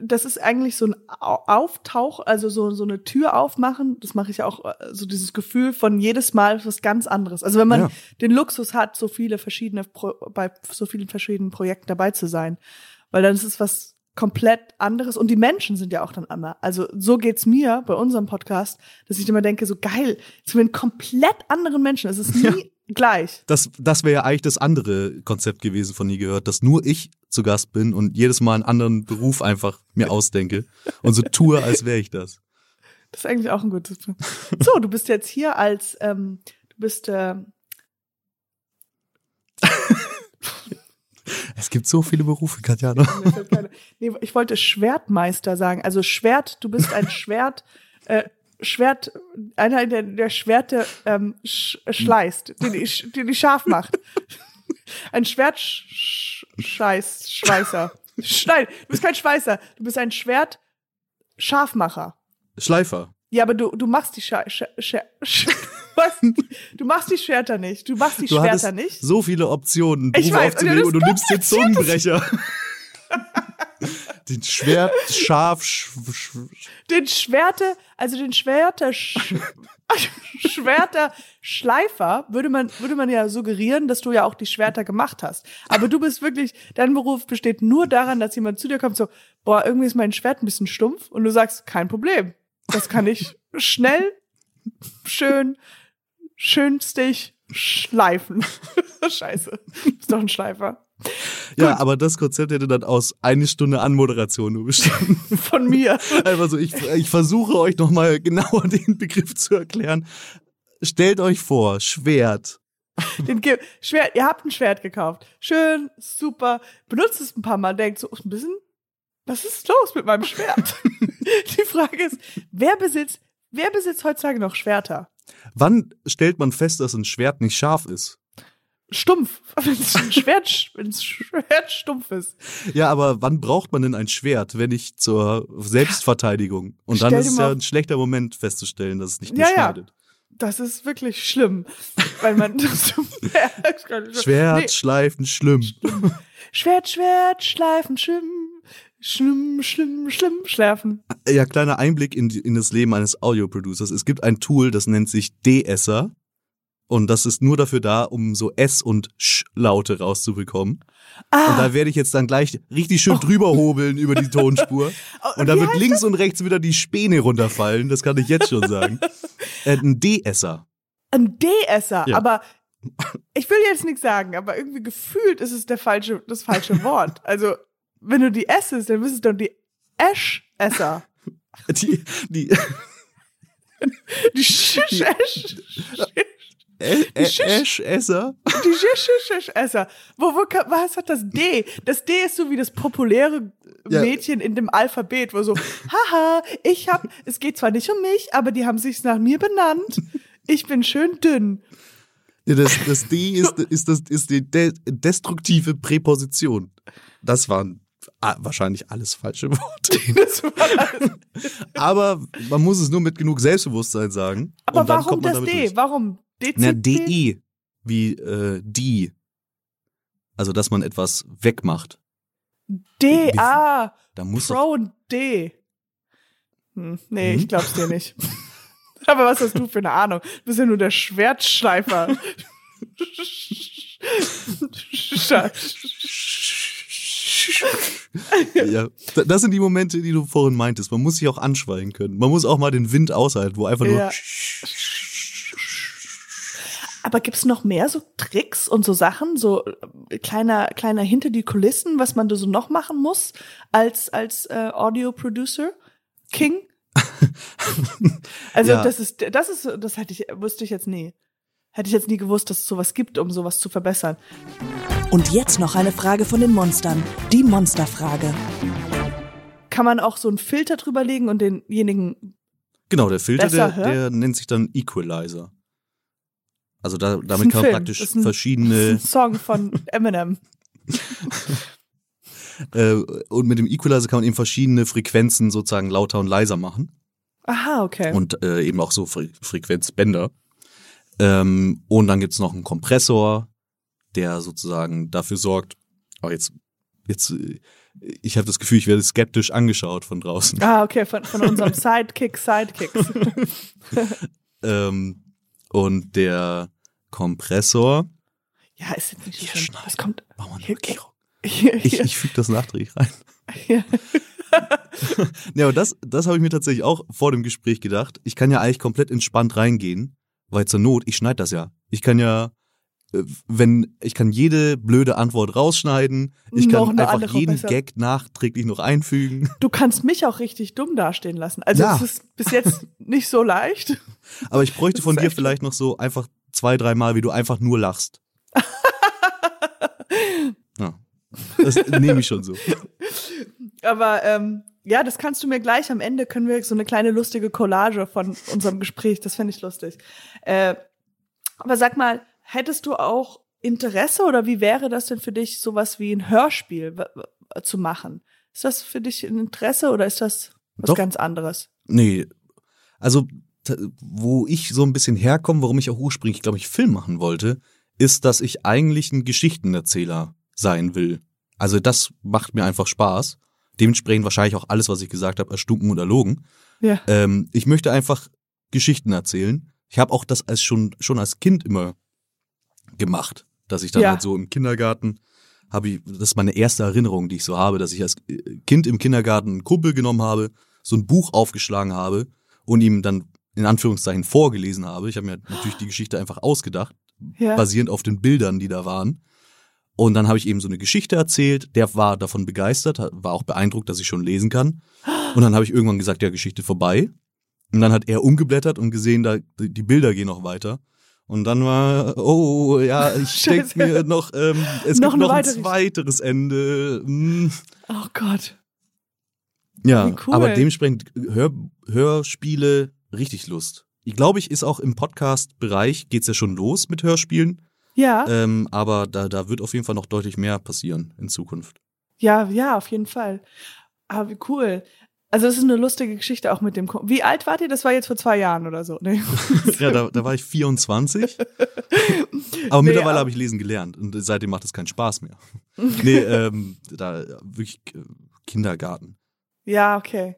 das ist eigentlich so ein Au- Auftauch, also so, so eine Tür aufmachen. Das mache ich auch, äh, so dieses Gefühl von jedes Mal was ganz anderes. Also wenn man Ja. den Luxus hat, so viele verschiedene, Pro bei so vielen verschiedenen Projekten dabei zu sein. Weil dann ist es was komplett anderes und die Menschen sind ja auch dann anders. Also so geht's mir bei unserem Podcast, dass ich immer denke, so geil, es sind komplett anderen Menschen. Es ist nie Ja. Gleich. Das, das wäre ja eigentlich das andere Konzept gewesen von nie gehört, dass nur ich zu Gast bin und jedes Mal einen anderen Beruf einfach mir ausdenke und so tue, als wäre ich das. Das ist eigentlich auch ein gutes. So, du bist jetzt hier als, ähm, du bist äh, Es gibt so viele Berufe, Katjana. Keine- nee, ich wollte Schwertmeister sagen. Also Schwert, du bist ein Schwert, äh, Schwert, einer, der, der Schwerte ähm, sch, schleißt, den, die- den die scharf macht. Ein Schwert-Scheiß, Schweißer. Sch- Nein, du bist kein Schweißer, du bist ein Schwert-Scharfmacher. Schleifer. Ja, aber du, du machst die Scha Scha Sch Was? Du machst die Schwerter nicht. Du machst die Du Schwerter nicht. so viele Optionen, Ich weiß, aufzunehmen und du nimmst den Zungenbrecher. Den Schwert, scharf, sch, sch, den Schwerte, also den Schwerter, Sch Schwerter Schleifer würde man, würde man ja suggerieren, dass du ja auch die Schwerter gemacht hast. Aber du bist wirklich, dein Beruf besteht nur daran, dass jemand zu dir kommt, so, boah, irgendwie ist mein Schwert ein bisschen stumpf und du sagst, kein Problem. Das kann ich schnell, schön, schönstig schleifen. Scheiße. Du bist doch ein Schleifer. Ja, aber das Konzept hätte dann aus eine Stunde Anmoderation nur bestanden. Von mir. Einfach so, ich, ich versuche euch nochmal genauer den Begriff zu erklären. Stellt euch vor, Schwert. Den Ge Schwert, ihr habt ein Schwert gekauft. Schön, super. Benutzt es ein paar Mal, denkt so, ein bisschen, was ist los mit meinem Schwert? Die Frage ist, wer besitzt, wer besitzt heutzutage noch Schwerter? Wann stellt man fest, dass ein Schwert nicht scharf ist? Stumpf. Wenn es ein Schwert, wenn es Schwert stumpf ist. Ja, aber wann braucht man denn ein Schwert, wenn nicht zur Selbstverteidigung? Und dann ist es ja ein schlechter Moment festzustellen, dass es nicht mehr Ja, ja. schneidet. Das ist wirklich schlimm. Weil man das so Schwert, Nee. Schleifen, schlimm. Schwert, Schwert, schleifen, schlimm. Schlimm, schlimm, schlimm, schleifen. Ja, kleiner Einblick in, in das Leben eines Audio-Producers. Es gibt ein Tool, das nennt sich De-Esser. Und das ist nur dafür da, um so S- und Sch-Laute rauszubekommen. Und Ah, da werde ich jetzt dann gleich richtig schön drüber hobeln über die Tonspur. Oh, Und da wird links und rechts wieder die Späne runterfallen. Das kann ich jetzt schon sagen. Äh, ein De-Esser. ein D-Esser, Ja. aber ich will jetzt nichts sagen, aber irgendwie gefühlt ist es der falsche, das falsche Wort. Also, wenn du die S ist, dann bist es doch die Esch-Esser. Die, die, Die Schisch-Esch. Ä- Schisch- Esch-Esser? Die Schisch-Esser. Wo, wo, was hat das D? Das D ist so wie das populäre. Mädchen in dem Alphabet, wo so, haha, ich hab, es geht zwar nicht um mich, aber die haben sich's nach mir benannt. Ich bin schön dünn. Das, das D ist, ist, das, ist die de destruktive Präposition. Das waren ah, wahrscheinlich alles falsche Worte. Alles. Aber man muss es nur mit genug Selbstbewusstsein sagen. Aber warum das D? Warum? D, Na, C, D? DE, wie äh, die. Also, dass man etwas wegmacht. D, Wie- ah, Da muss doch, Pro und D. Hm, nee, Hm? ich glaub's dir nicht. Aber was hast du für eine Ahnung? Du bist ja nur der Schwertschleifer. Ja, da- das sind die Momente, die du vorhin meintest. Man muss sich auch anschweigen können. Man muss auch mal den Wind aushalten, wo einfach nur Ja. Aber gibt's noch mehr so Tricks und so Sachen, so äh, kleiner kleiner hinter die Kulissen, was man da so noch machen muss als als äh, Audio Producer King? also Ja. das ist das ist das hätte ich wusste ich jetzt nie. Hätte ich jetzt nie gewusst, dass es sowas gibt, um sowas zu verbessern. Und jetzt noch eine Frage von den Monstern. Die Monsterfrage. Kann man auch so einen Filter drüber legen und denjenigen Genau, der Filter, der, der nennt sich dann Equalizer. Also da, damit kann man Film. praktisch Das ist ein- verschiedene ein Song von Eminem. äh, und mit dem Equalizer kann man eben verschiedene Frequenzen sozusagen lauter und leiser machen Aha, okay. und äh, eben auch so Fre Frequenzbänder. Ähm, und dann gibt's noch einen Kompressor, der sozusagen dafür sorgt. Aber jetzt, jetzt, äh, ich habe das Gefühl, ich werde skeptisch angeschaut von draußen. ah, okay, von, von unserem Sidekick, Sidekicks. Ähm, und der Kompressor. ja, ist jetzt nicht so Hier schlimm. schneiden. Es kommt. Machen wir eine Markierung. Ich, ich füge das nachträglich rein. hier. Ja, aber das, das habe ich mir tatsächlich auch vor dem Gespräch gedacht. Ich kann ja eigentlich komplett entspannt reingehen, weil zur Not, ich schneide das ja. Ich kann ja, wenn, ich kann jede blöde Antwort rausschneiden. Ich Noch kann einfach jeden besser. Gag nachträglich noch einfügen. Du kannst mich auch richtig dumm dastehen lassen. Also Ja. es ist bis jetzt nicht so leicht. Aber ich bräuchte von dir vielleicht noch so einfach zwei, dreimal, wie du einfach nur lachst. Ja. Das nehme ich schon so. Aber ähm, ja, das kannst du mir gleich am Ende, können wir so eine kleine lustige Collage von unserem Gespräch, das fände ich lustig. Äh, aber sag mal, hättest du auch Interesse oder wie wäre das denn für dich, sowas wie ein Hörspiel zu machen? Ist das für dich ein Interesse oder ist das was Doch. ganz anderes? Nee, also wo ich so ein bisschen herkomme, warum ich auch ursprünglich, glaube ich, Film machen wollte, ist, dass ich eigentlich ein Geschichtenerzähler sein will. Also das macht mir einfach Spaß. Dementsprechend wahrscheinlich auch alles, was ich gesagt habe, erstunken und erlogen. Ja. Ähm, ich möchte einfach Geschichten erzählen. Ich habe auch das als schon schon als Kind immer gemacht, dass ich dann Ja. halt so im Kindergarten habe ich, das ist meine erste Erinnerung, die ich so habe, dass ich als äh, Kind im Kindergarten einen Kumpel genommen habe, so ein Buch aufgeschlagen habe und ihm dann in Anführungszeichen vorgelesen habe. Ich habe mir natürlich die Geschichte einfach ausgedacht, Ja. basierend auf den Bildern, die da waren. Und dann habe ich eben so eine Geschichte erzählt. Der war davon begeistert, war auch beeindruckt, dass ich schon lesen kann. Und dann habe ich irgendwann gesagt, ja, Geschichte vorbei. Und dann hat er umgeblättert und gesehen, da die Bilder gehen noch weiter. Und dann war, oh ja, ich denke mir noch, ähm, es Noch gibt noch ein weitere- weiteres Ende. Hm. Oh Gott. Ja, cool. aber dementsprechend Hör, Hörspiele richtig Lust. Ich glaube, ich ist auch im Podcast-Bereich geht's ja schon los mit Hörspielen, Ja, ähm, aber da, da wird auf jeden Fall noch deutlich mehr passieren in Zukunft. ja, ja, auf jeden Fall. Aber wie cool. Also es ist eine lustige Geschichte auch mit dem. Ko wie alt wart ihr? Das war jetzt vor zwei Jahren oder so. Ne? ja, da, da war ich 24, aber Nee, mittlerweile habe ich lesen gelernt und seitdem macht es keinen Spaß mehr. nee, ähm, da wirklich äh, Kindergarten. Ja, okay.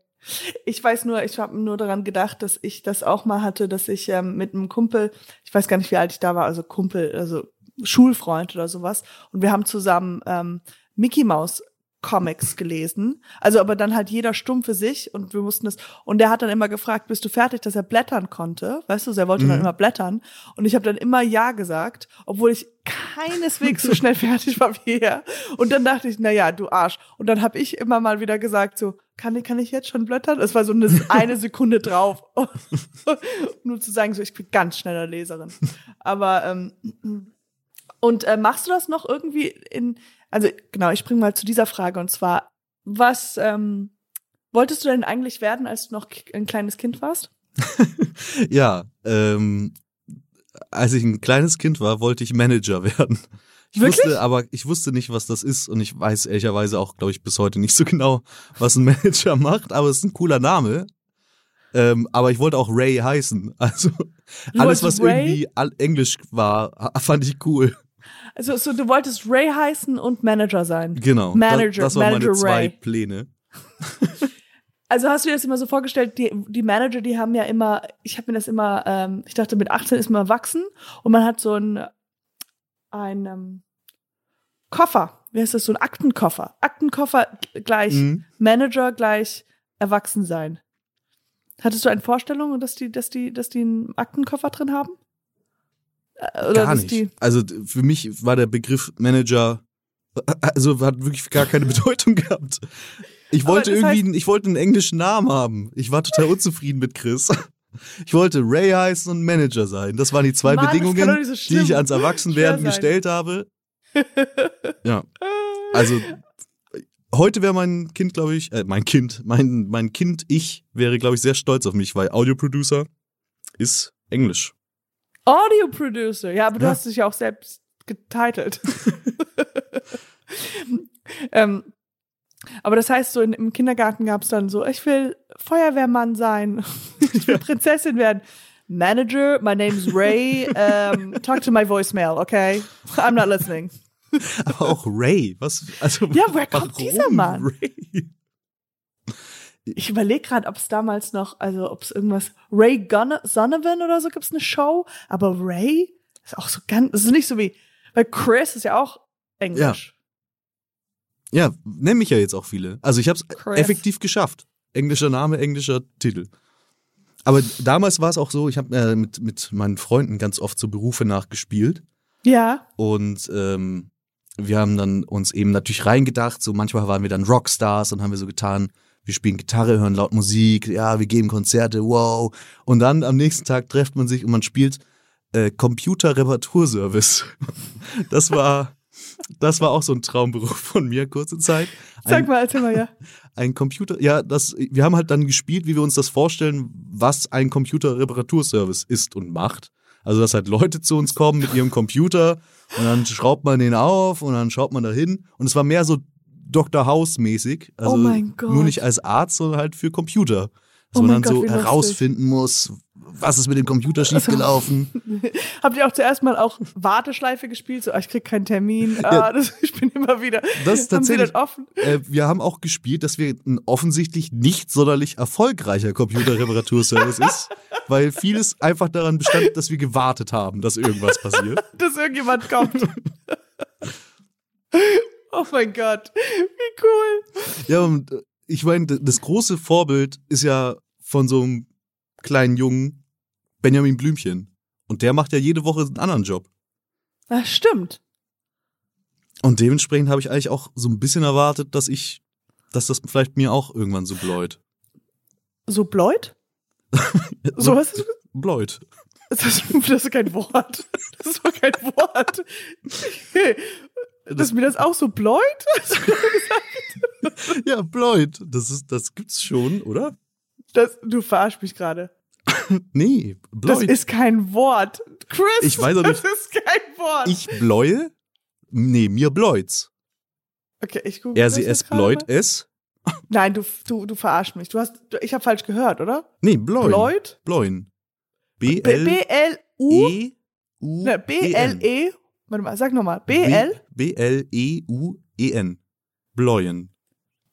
Ich weiß nur, ich habe nur daran gedacht, dass ich das auch mal hatte, dass ich ähm, mit einem Kumpel, ich weiß gar nicht, wie alt ich da war, also Kumpel, also Schulfreund oder sowas, und wir haben zusammen ähm, Mickey Mouse Comics gelesen. Also aber dann halt jeder stumm für sich und wir mussten das und der hat dann immer gefragt, bist du fertig, dass er blättern konnte? Weißt du, er wollte dann Mhm. immer blättern und ich habe dann immer ja gesagt, obwohl ich keineswegs so schnell fertig war wie er. Und dann dachte ich, na ja, du Arsch. Und dann habe ich immer mal wieder gesagt so, kann ich kann ich jetzt schon blättern? Es war so eine, eine Sekunde drauf. Nur zu sagen so, ich bin ganz schneller Leserin. Aber ähm, und äh, machst du das noch irgendwie in, also genau, ich springe mal zu dieser Frage und zwar, was ähm, wolltest du denn eigentlich werden, als du noch ein kleines Kind warst? Ja, ähm, als ich ein kleines Kind war, wollte ich Manager werden. Ich Wirklich? wusste, aber ich wusste nicht, was das ist und ich weiß ehrlicherweise auch, glaube ich, bis heute nicht so genau, was ein Manager macht, aber es ist ein cooler Name. Ähm, aber ich wollte auch Ray heißen. Also alles, was Ray? irgendwie Englisch war, fand ich cool. Also so, du wolltest Ray heißen und Manager sein. Genau. Manager, das, das waren Manager meine zwei Ray. Pläne. Also hast du dir das immer so vorgestellt, die, die Manager, die haben ja immer, ich habe mir das immer, ähm, ich dachte, mit 18 ist man erwachsen und man hat so ein, ein ähm, Koffer, wie heißt das, so ein Aktenkoffer. Aktenkoffer gleich Mhm. Manager gleich erwachsen sein. Hattest du eine Vorstellung, dass die, dass die, dass die einen Aktenkoffer drin haben? Äh, Oder Gar nicht. die. Also für mich war der Begriff Manager, also hat wirklich gar keine Bedeutung gehabt. Ich wollte irgendwie, ich wollte einen englischen Namen haben. Ich war total unzufrieden mit Chris. Ich wollte Ray heißen und Manager sein. Das waren die zwei Mann, Bedingungen, so die ich ans Erwachsenwerden gestellt habe. ja. Also heute wäre mein Kind, glaube ich, äh, mein Kind, mein, mein Kind, ich wäre, glaube ich, sehr stolz auf mich, weil Audioproducer ist Englisch. Audio Producer. Ja, aber du Ja. hast dich ja auch selbst getitelt. ähm, aber das heißt, so in, im Kindergarten gab es dann so, ich will Feuerwehrmann sein, ich will Prinzessin werden. Manager, my name's Ray. Um, talk to my voicemail, okay? I'm not listening. Aber auch Ray, was, also. Ja, woher kommt dieser Mann? Ray? Ich überlege gerade, ob es damals noch, also ob es irgendwas Ray Gun Sonovan oder so gibt es eine Show, aber Ray ist auch so ganz, das ist nicht so wie, weil Chris ist ja auch Englisch. Ja, nennen mich ja jetzt auch viele. Also ich habe es effektiv geschafft. Englischer Name, englischer Titel. Aber damals war es auch so, ich habe äh, mit, mit meinen Freunden ganz oft so Berufe nachgespielt. Ja, Und ähm, wir haben dann uns eben natürlich reingedacht, so manchmal waren wir dann Rockstars und haben wir so getan, wir spielen Gitarre, hören laut Musik, ja, wir geben Konzerte, wow. Und dann am nächsten Tag trifft man sich und man spielt äh, Computer-Reparaturservice. Das war, das war auch so ein Traumberuf von mir, kurze Zeit. sag Ein, mal, erzähl mal, ja. ein Computer, ja, das, wir haben halt dann gespielt, wie wir uns das vorstellen, was ein Computer-Reparaturservice ist und macht. Also, dass halt Leute zu uns kommen mit ihrem Computer und dann schraubt man den auf und dann schaut man da hin. Und es war mehr so Dr. House-mäßig. Also Oh mein Gott. nur nicht als Arzt, sondern halt für Computer. Dass Oh man dann Gott, so herausfinden muss, was ist mit dem Computer schiefgelaufen. Habt ihr auch zuerst mal auch Warteschleife gespielt? So, ah, ich krieg keinen Termin, ah, das, ich bin immer wieder. Das ist Haben tatsächlich- offen? äh, wir haben auch gespielt, dass wir ein offensichtlich nicht sonderlich erfolgreicher Computerreparaturservice ist, weil vieles einfach daran bestand, dass wir gewartet haben, dass irgendwas passiert. dass irgendjemand kommt. Oh mein Gott, wie cool. Ja, und äh, ich meine, das große Vorbild ist ja von so einem kleinen Jungen Benjamin Blümchen. Und der macht ja jede Woche einen anderen Job. Das stimmt. Und dementsprechend habe ich eigentlich auch so ein bisschen erwartet, dass ich, dass das vielleicht mir auch irgendwann so bläut. So bläut? So du bläut. das, ist- das ist kein Wort. Das ist doch kein Wort. Dass mir das auch so bläut? Ja, bläut. Das ist, das gibt's schon, oder? Das, du verarsch mich gerade. Nee, Das bläut. ist kein Wort. Chris, Ich weiß auch nicht. das ist kein Wort. ich bläue? Nee, mir bläut's. okay, ich google Er, das sie, jetzt es gerade bläut es. Nein, du, du, du verarsch mich. Du hast, du, ich habe falsch gehört, oder? Nee, bläuen. Bläut? Bläuen. B-L-E-U. B-L-E. Warte mal, sag nochmal. B-L? B-L-E-U-E-N. Bläuen.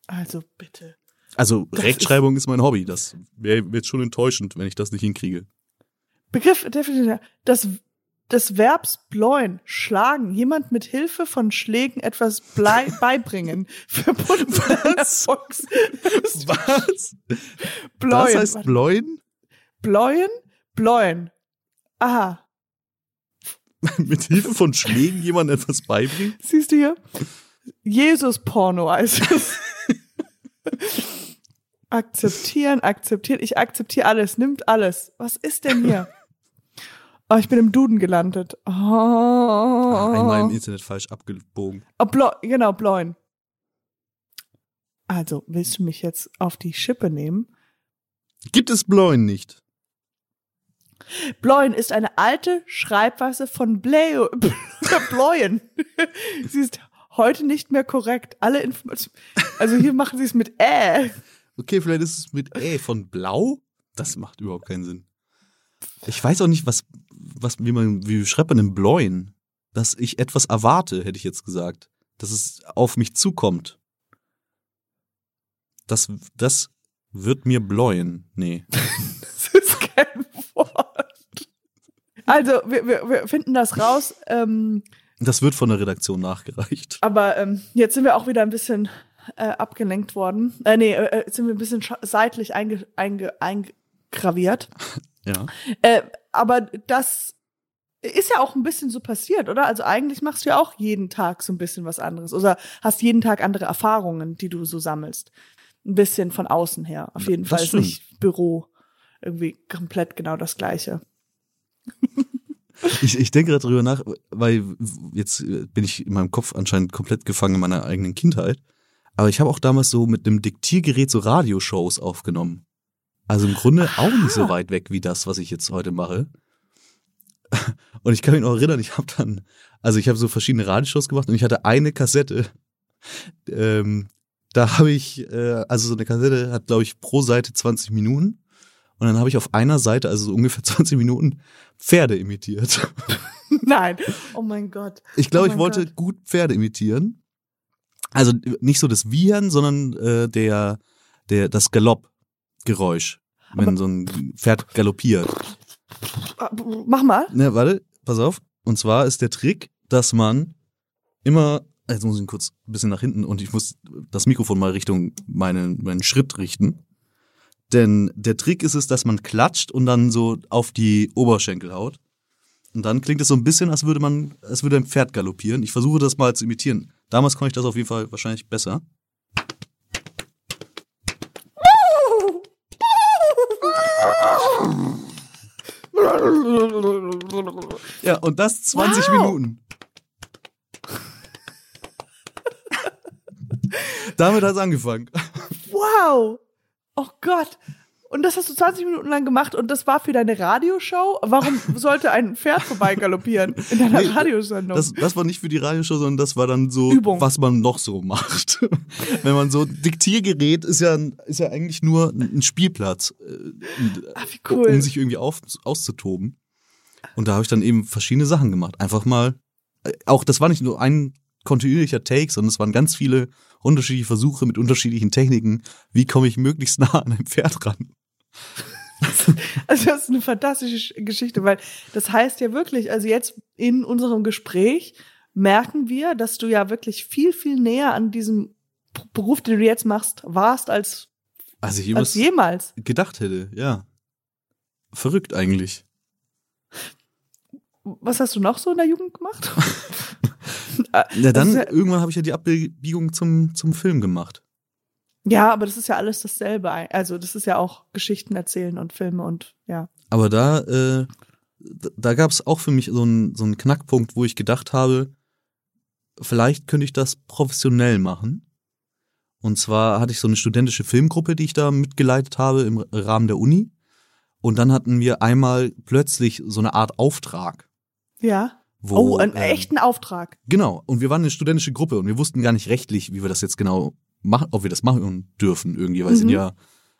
Also bitte. Also Das Rechtschreibung ist, mein Hobby. Das wäre jetzt schon enttäuschend, wenn ich das nicht hinkriege. Begriff, Definition. Das, des Verbs bläuen, schlagen, jemand mit Hilfe von Schlägen etwas blei, beibringen. Verbunden Was? Was? bläuen. Das heißt bläuen? bläuen? Bläuen. Aha. Mit Hilfe von Schlägen jemand etwas beibringen? Siehst du hier? Jesus-Porno heißt es. akzeptieren, akzeptieren. Ich akzeptiere alles, nimmt alles. Was ist denn hier? Oh, ich bin im Duden gelandet. Oh. Einmal im Internet falsch abgebogen. Oh, Blo genau, Bläuen. Also, willst du mich jetzt auf die Schippe nehmen? Gibt es Bläuen nicht? Bläuen ist eine alte Schreibweise von Bläu Bläuen. sie ist heute nicht mehr korrekt. Alle Informationen. Also hier machen sie es mit Ä. Okay, vielleicht ist es mit Ä von blau? Das macht überhaupt keinen Sinn. Ich weiß auch nicht, was, was, wie man, wie schreibt man denn bläuen? Dass ich etwas erwarte, hätte ich jetzt gesagt. Dass es auf mich zukommt. Das, das wird mir bläuen. Nee. Das ist kein. Also, wir, wir, wir finden das raus. Ähm, Das wird von der Redaktion nachgereicht. aber ähm, jetzt sind wir auch wieder ein bisschen äh, abgelenkt worden. Äh, nee, äh, jetzt sind wir ein bisschen seitlich einge, einge, eingraviert. Ja. Äh, aber das ist ja auch ein bisschen so passiert, oder? Also eigentlich machst du ja auch jeden Tag so ein bisschen was anderes. Oder hast jeden Tag andere Erfahrungen, die du so sammelst. Ein bisschen von außen her. Auf jeden Das Fall ist nicht Büro irgendwie komplett genau das Gleiche. ich, ich denke gerade drüber nach, weil jetzt bin ich in meinem Kopf anscheinend komplett gefangen in meiner eigenen Kindheit. Aber ich habe auch damals so mit einem Diktiergerät so Radioshows aufgenommen. Also im Grunde auch nicht so weit weg wie das, was ich jetzt heute mache. Und ich kann mich noch erinnern, ich habe dann, also ich habe so verschiedene Radioshows gemacht und ich hatte eine Kassette. Ähm, da habe ich, äh, also so eine Kassette hat, glaube ich, pro Seite 20 Minuten. Und dann habe ich auf einer Seite, also so ungefähr 20 Minuten, Pferde imitiert. Nein. Oh mein Gott. Ich glaube, Oh ich wollte Gott. gut Pferde imitieren. Also nicht so das Wiehern, sondern äh, der, der, das Galoppgeräusch, wenn Aber- so ein Pferd galoppiert. Ah, Mach mal. Ne, warte, pass auf. Und zwar ist der Trick, dass man immer, jetzt muss ich kurz ein bisschen nach hinten und ich muss das Mikrofon mal Richtung meinen, meinen Schritt richten. Denn der Trick ist es, dass man klatscht und dann so auf die Oberschenkel haut. Und dann klingt es so ein bisschen, als würde man, als würde ein Pferd galoppieren. Ich versuche das mal zu imitieren. Damals konnte ich das auf jeden Fall wahrscheinlich besser. Ja, und das 20 Wow. Minuten. Damit hat's angefangen. Wow. Oh Gott. Und das hast du 20 Minuten lang gemacht und das war für deine Radioshow? Warum sollte ein Pferd vorbeigaloppieren in deiner Nee, Radiosendung? Das, das war nicht für die Radioshow, sondern das war dann so, Übung. was man noch so macht. Wenn man so, Diktiergerät ist ja, ist ja eigentlich nur ein Spielplatz, äh, Ach, wie cool. um sich irgendwie auf, auszutoben. Und da habe ich dann eben verschiedene Sachen gemacht. Einfach mal, äh, auch das war nicht nur ein kontinuierlicher Take, sondern es waren ganz viele unterschiedliche Versuche mit unterschiedlichen Techniken. Wie komme ich möglichst nah an ein Pferd ran? Also das ist eine fantastische Geschichte, weil das heißt ja wirklich, also jetzt in unserem Gespräch merken wir, dass du ja wirklich viel, viel näher an diesem Beruf, den du jetzt machst, warst als, Also ich als jemals. gedacht hätte, ja. Verrückt eigentlich. Was hast du noch so in der Jugend gemacht? Ja, dann ist ja- irgendwann habe ich ja die Abbiegung zum, zum Film gemacht. ja, aber das ist ja alles dasselbe. Also das ist ja auch Geschichten erzählen und Filme und ja. Aber da, äh, da- da gab es auch für mich so einen so einen Knackpunkt, wo ich gedacht habe, vielleicht könnte ich das professionell machen. Und zwar hatte ich so eine studentische Filmgruppe, die ich da mitgeleitet habe im Rahmen der Uni. Und dann hatten wir einmal plötzlich so eine Art Auftrag. Ja. Wo, oh, einen ähm, echten Auftrag. Genau. Und wir waren eine studentische Gruppe und wir wussten gar nicht rechtlich, wie wir das jetzt genau machen, ob wir das machen dürfen irgendwie, weil es sind Mhm. ja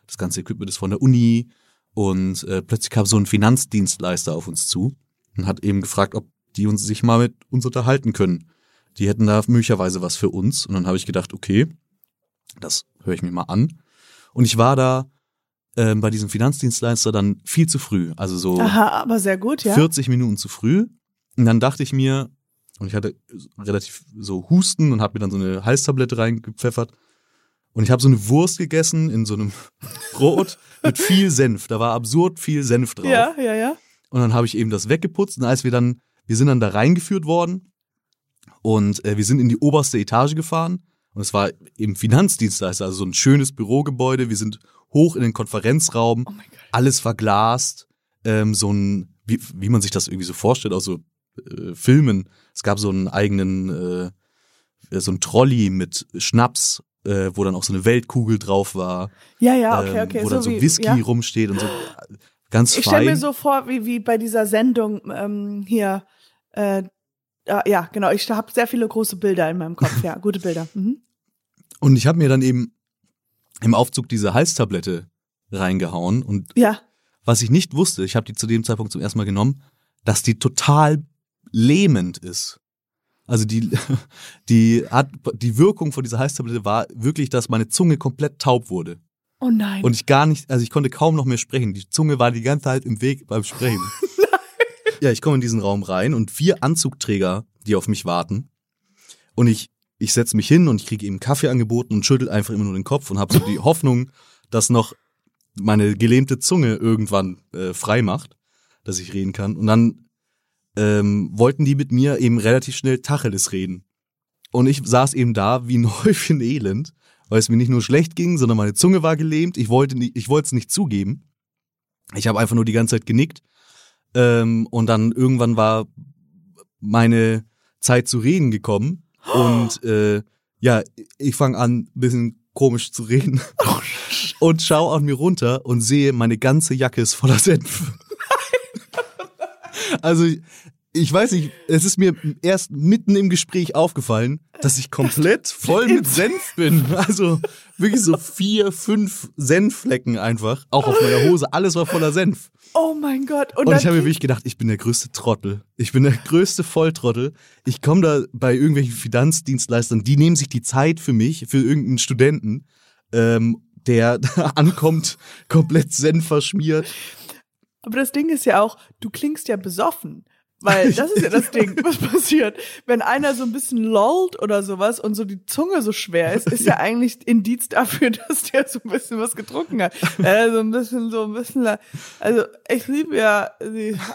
das ganze Equipment ist von der Uni und äh, plötzlich kam so ein Finanzdienstleister auf uns zu und hat eben gefragt, ob die uns sich mal mit uns unterhalten können. Die hätten da möglicherweise was für uns und dann habe ich gedacht, okay, das höre ich mir mal an. Und ich war da ähm, bei diesem Finanzdienstleister dann viel zu früh, also so Aha, aber sehr gut, ja. 40 Minuten zu früh. Und dann dachte ich mir, und ich hatte relativ so Husten und habe mir dann so eine Halstablette reingepfeffert. Und ich habe so eine Wurst gegessen in so einem Brot mit viel Senf. Da war absurd viel Senf drauf. Ja, ja, ja. Und dann habe ich eben das weggeputzt. Und als wir dann, wir sind dann da reingeführt worden und äh, wir sind in die oberste Etage gefahren. Und es war eben Finanzdienstleister, also so ein schönes Bürogebäude. Wir sind hoch in den Konferenzraum Oh mein Gott. alles verglast, ähm, so ein, wie, wie man sich das irgendwie so vorstellt, aus so äh, Filmen. Es gab so einen eigenen, äh, so ein Trolley mit Schnaps, äh, wo dann auch so eine Weltkugel drauf war, Ja, ja, okay, ähm, okay. wo dann so wie- Whisky ja. rumsteht und so ganz Ich stelle fein. mir so vor, wie, wie bei dieser Sendung ähm, hier. Äh, ja, genau. Ich habe sehr viele große Bilder in meinem Kopf. Ja, gute Bilder. Mhm. und ich habe mir dann eben im Aufzug diese Halstablette reingehauen und Ja. was ich nicht wusste, ich habe die zu dem Zeitpunkt zum ersten Mal genommen, dass die total lähmend ist. Also die, die hat, die Wirkung von dieser Heißtablette war wirklich, dass meine Zunge komplett taub wurde. Oh nein. Und ich gar nicht, also ich konnte kaum noch mehr sprechen. Die Zunge war die ganze Zeit im Weg beim Sprechen. ja, ich komme in diesen Raum rein und vier Anzugträger, die auf mich warten. Und ich, ich setze mich hin und ich kriege eben Kaffee angeboten und schüttel einfach immer nur den Kopf und habe so die Hoffnung, dass noch meine gelähmte Zunge irgendwann äh, frei macht, dass ich reden kann. Und dann ähm, wollten die mit mir eben relativ schnell Tacheles reden. Und ich saß eben da wie ein Häufchen Elend, weil es mir nicht nur schlecht ging, sondern meine Zunge war gelähmt. Ich wollte nicht, ich wollte es nicht zugeben. Ich habe einfach nur die ganze Zeit genickt Ähm, und dann irgendwann war meine Zeit zu reden gekommen. Und äh, ja, ich fange an, ein bisschen komisch zu reden. Oh, und schaue an mir runter und sehe, meine ganze Jacke ist voller Senf. Also ich weiß nicht, es ist mir erst mitten im Gespräch aufgefallen, dass ich komplett voll mit Senf bin. Also wirklich so vier, fünf Senfflecken einfach, auch auf meiner Hose. Alles war voller Senf. Oh mein Gott. Und, ich habe mir wirklich gedacht, ich bin der größte Trottel. Ich bin der größte Volltrottel. Ich komme da bei irgendwelchen Finanzdienstleistern, die nehmen sich die Zeit für mich, für irgendeinen Studenten, ähm, der da ankommt, komplett Senf verschmiert. Aber das Ding ist ja auch, du klingst ja besoffen. Weil das ist ja das Ding, was passiert. Wenn einer so ein bisschen lollt oder sowas und so die Zunge so schwer ist, ist ja eigentlich Indiz dafür, dass der so ein bisschen was getrunken hat. Äh, so ein bisschen, so ein bisschen. Also ich liebe ja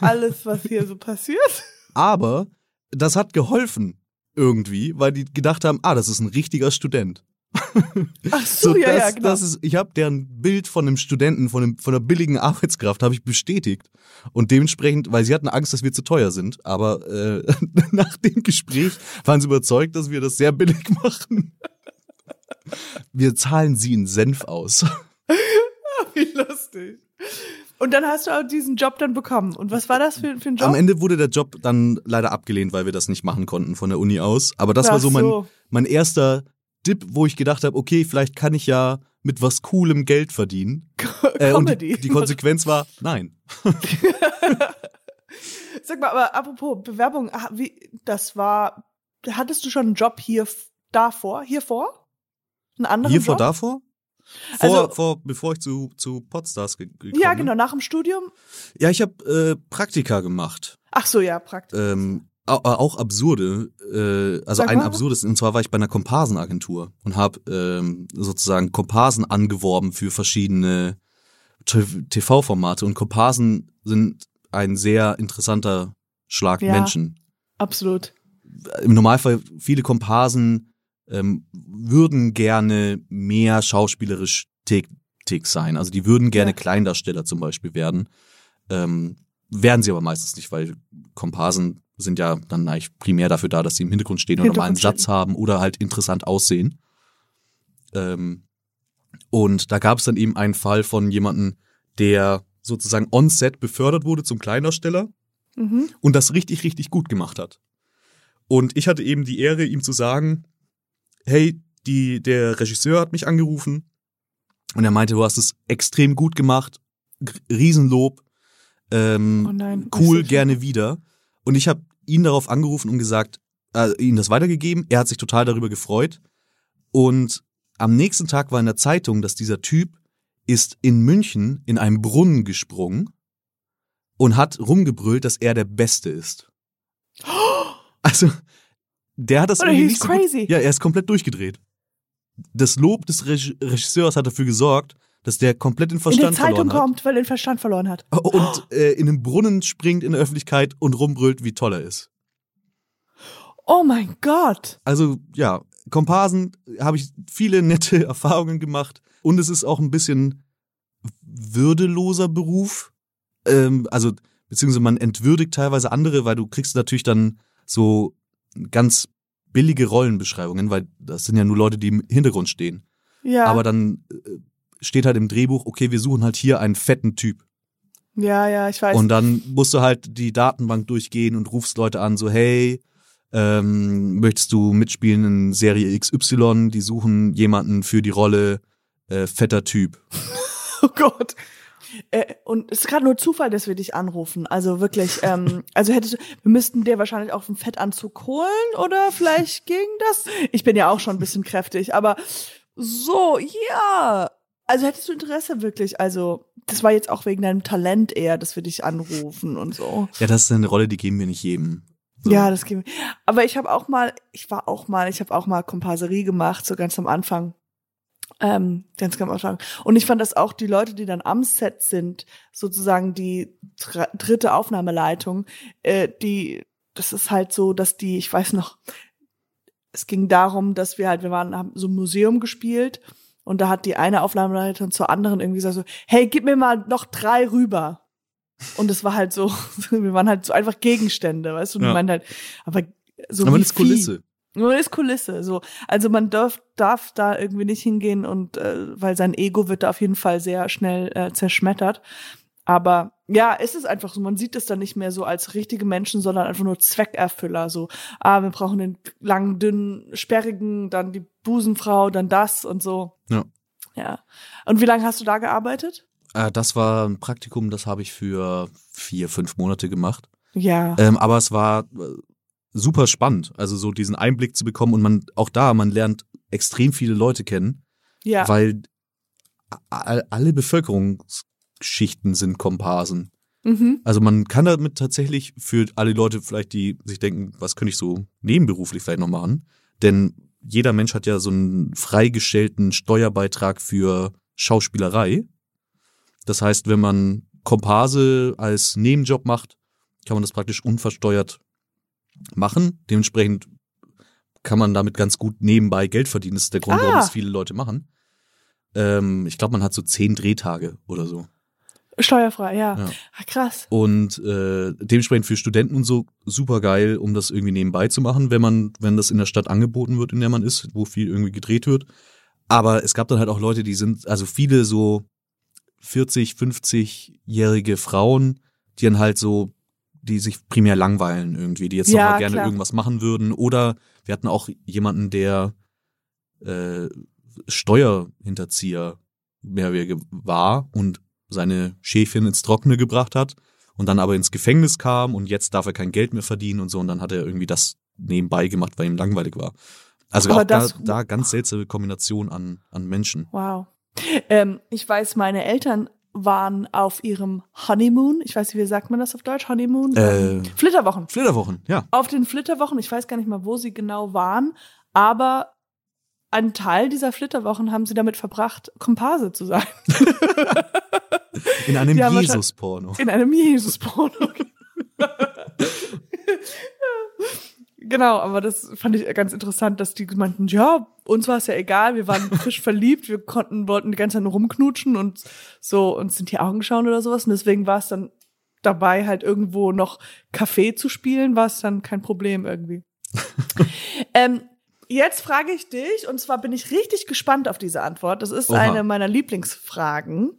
alles, was hier so passiert. Aber das hat geholfen irgendwie, weil die gedacht haben, ah, das ist ein richtiger Student. Ach so, so ja, das, ja, genau. Das ist, ich habe deren Bild von einem Studenten, von, einem, von einer billigen Arbeitskraft, habe ich bestätigt. Und dementsprechend, weil sie hatten Angst, dass wir zu teuer sind, aber äh, nach dem Gespräch waren sie überzeugt, dass wir das sehr billig machen. Wir zahlen sie in Senf aus. Wie lustig. Und dann hast du auch diesen Job dann bekommen. Und was war das für, für ein Job? Am Ende wurde der Job dann leider abgelehnt, weil wir das nicht machen konnten von der Uni aus. Aber das Ach war so mein, so. mein erster Dip, wo ich gedacht habe, okay, vielleicht kann ich ja mit was Coolem Geld verdienen. Äh, und die, die Konsequenz war, nein. Sag mal, aber apropos Bewerbung, ah, wie, das war, hattest du schon einen Job hier davor, hier vor? Einen anderen Hier Job? vor davor? Vor, also, vor, bevor ich zu, zu Podstars gekommen Ja, genau, nach dem Studium? Ja, ich habe äh, Praktika gemacht. Ach so, ja, Praktika. Ähm, auch absurde, äh, also ein absurdes, und zwar war ich bei einer Komparsenagentur und habe ähm, sozusagen Komparsen angeworben für verschiedene TV-Formate und Komparsen sind ein sehr interessanter Schlag ja, Menschen. Absolut. Im Normalfall viele Komparsen ähm, würden gerne mehr schauspielerisch tätig sein. Also die würden gerne ja. Kleindarsteller zum Beispiel werden. Ähm, werden sie aber meistens nicht, weil Komparsen sind ja dann eigentlich primär dafür da, dass sie im Hintergrund stehen oder mal einen Satz haben oder halt interessant aussehen. Ähm, und da gab es dann eben einen Fall von jemandem, der sozusagen on-set befördert wurde zum Kleindarsteller mhm. und das richtig, richtig gut gemacht hat. Und ich hatte eben die Ehre, ihm zu sagen, hey, die, der Regisseur hat mich angerufen und er meinte, du hast es extrem gut gemacht, Riesenlob, ähm, oh nein, cool, gerne wieder. Und ich habe ihn darauf angerufen und gesagt, äh, ihm das weitergegeben. Er hat sich total darüber gefreut. Und am nächsten Tag war in der Zeitung, dass dieser Typ ist in München in einem Brunnen gesprungen und hat rumgebrüllt, dass er der Beste ist. Also, der hat das Oder irgendwie nicht so crazy. Gut, ja, er ist komplett durchgedreht. Das Lob des Regisseurs hat dafür gesorgt, dass der komplett den Verstand in die Zeitung verloren hat. kommt, weil er den Verstand verloren hat. Und äh, in den Brunnen springt in der Öffentlichkeit und rumbrüllt, wie toll er ist. Oh mein Gott. Also ja, Komparsen habe ich viele nette Erfahrungen gemacht und es ist auch ein bisschen würdeloser Beruf. Ähm, also beziehungsweise man entwürdigt teilweise andere, weil du kriegst natürlich dann so ganz billige Rollenbeschreibungen, weil das sind ja nur Leute, die im Hintergrund stehen. Ja. Aber dann äh, steht halt im Drehbuch, okay, wir suchen halt hier einen fetten Typ. Ja, ja, ich weiß. Und dann musst du halt die Datenbank durchgehen und rufst Leute an, so, hey, ähm, möchtest du mitspielen in Serie XY? Die suchen jemanden für die Rolle äh, fetter Typ. oh Gott. Äh, und es ist gerade nur Zufall, dass wir dich anrufen. Also wirklich, ähm, also hättest du, wir müssten dir wahrscheinlich auch einen Fettanzug holen oder vielleicht ging das. Ich bin ja auch schon ein bisschen kräftig, aber so, ja. Also hättest du Interesse wirklich? Also, das war jetzt auch wegen deinem Talent eher, dass wir dich anrufen und so. Ja, das ist eine Rolle, die geben wir nicht jedem. So. Ja, das geben wir. Aber ich habe auch mal, ich war auch mal, ich habe auch mal Komparserie gemacht, so ganz am Anfang. Ähm, ganz am Anfang. Und ich fand das auch, die Leute, die dann am Set sind, sozusagen die dritte Aufnahmeleitung, äh, die, das ist halt so, dass die, ich weiß noch, es ging darum, dass wir halt, wir waren, haben so ein Museum gespielt und da hat die eine Aufnahmeleiterin zur anderen irgendwie gesagt so, hey, gib mir mal noch drei rüber. Und es war halt so, wir waren halt so einfach Gegenstände, weißt du? Und Ja. ich meine halt, aber so Aber wie das ist. Kulisse. Nur ist Kulisse. So, also man darf, darf da irgendwie nicht hingehen und äh, weil sein Ego wird da auf jeden Fall sehr schnell äh, zerschmettert. Aber ja, es ist einfach so, man sieht es dann nicht mehr so als richtige Menschen, sondern einfach nur Zweckerfüller. So, ah, wir brauchen den langen, dünnen, sperrigen, dann die Busenfrau, dann das und so. Ja. Ja. Und wie lange hast du da gearbeitet? Äh, das war ein Praktikum, das habe ich für vier, fünf Monate gemacht. Ja. Ähm, aber es war äh, super spannend, also so diesen Einblick zu bekommen und man auch da, man lernt extrem viele Leute kennen, ja. weil alle Bevölkerungsschichten sind Komparsen. Mhm. Also man kann damit tatsächlich für alle Leute vielleicht, die sich denken, was könnte ich so nebenberuflich vielleicht noch machen? Denn jeder Mensch hat ja so einen freigestellten Steuerbeitrag für Schauspielerei. Das heißt, wenn man Komparse als Nebenjob macht, kann man das praktisch unversteuert machen. Dementsprechend kann man damit ganz gut nebenbei Geld verdienen. Das ist der Grund, warum Ah. es viele Leute machen. Ähm, ich glaube, man hat so zehn Drehtage oder so. Steuerfrei, ja. Ja. Ah, krass. Und äh, dementsprechend für Studenten und so super geil, um das irgendwie nebenbei zu machen, wenn man, wenn das in der Stadt angeboten wird, in der man ist, wo viel irgendwie gedreht wird. Aber es gab dann halt auch Leute, die sind, also viele so 40, 50-jährige Frauen, die dann halt so, die sich primär langweilen irgendwie, die jetzt Ja, noch mal gerne klar. irgendwas machen würden. Oder wir hatten auch jemanden, der äh, Steuerhinterzieher mehr war und seine Schäfchen ins Trockene gebracht hat und dann aber ins Gefängnis kam und jetzt darf er kein Geld mehr verdienen und so und dann hat er irgendwie das nebenbei gemacht, weil ihm langweilig war. Also Aber auch da, das- da ganz seltsame Kombination an, an Menschen. Wow. Ähm, ich weiß, meine Eltern waren auf ihrem Honeymoon. Ich weiß nicht, wie sagt man das auf Deutsch? Honeymoon? Äh, Flitterwochen. Flitterwochen, ja. Auf den Flitterwochen, ich weiß gar nicht mal, wo sie genau waren, aber einen Teil dieser Flitterwochen haben sie damit verbracht, Komparse zu sein. In einem Jesus-Porno. In einem Jesus-Porno. genau, aber das fand ich ganz interessant, dass die meinten, ja, uns war es ja egal, wir waren frisch verliebt, wir konnten, wollten die ganze Zeit nur rumknutschen und so uns in die Augen schauen oder sowas. Und deswegen war es dann dabei, halt irgendwo noch Kaffee zu spielen, war es dann kein Problem irgendwie. ähm, jetzt frage ich dich, und zwar bin ich richtig gespannt auf diese Antwort. Das ist Oha. eine meiner Lieblingsfragen.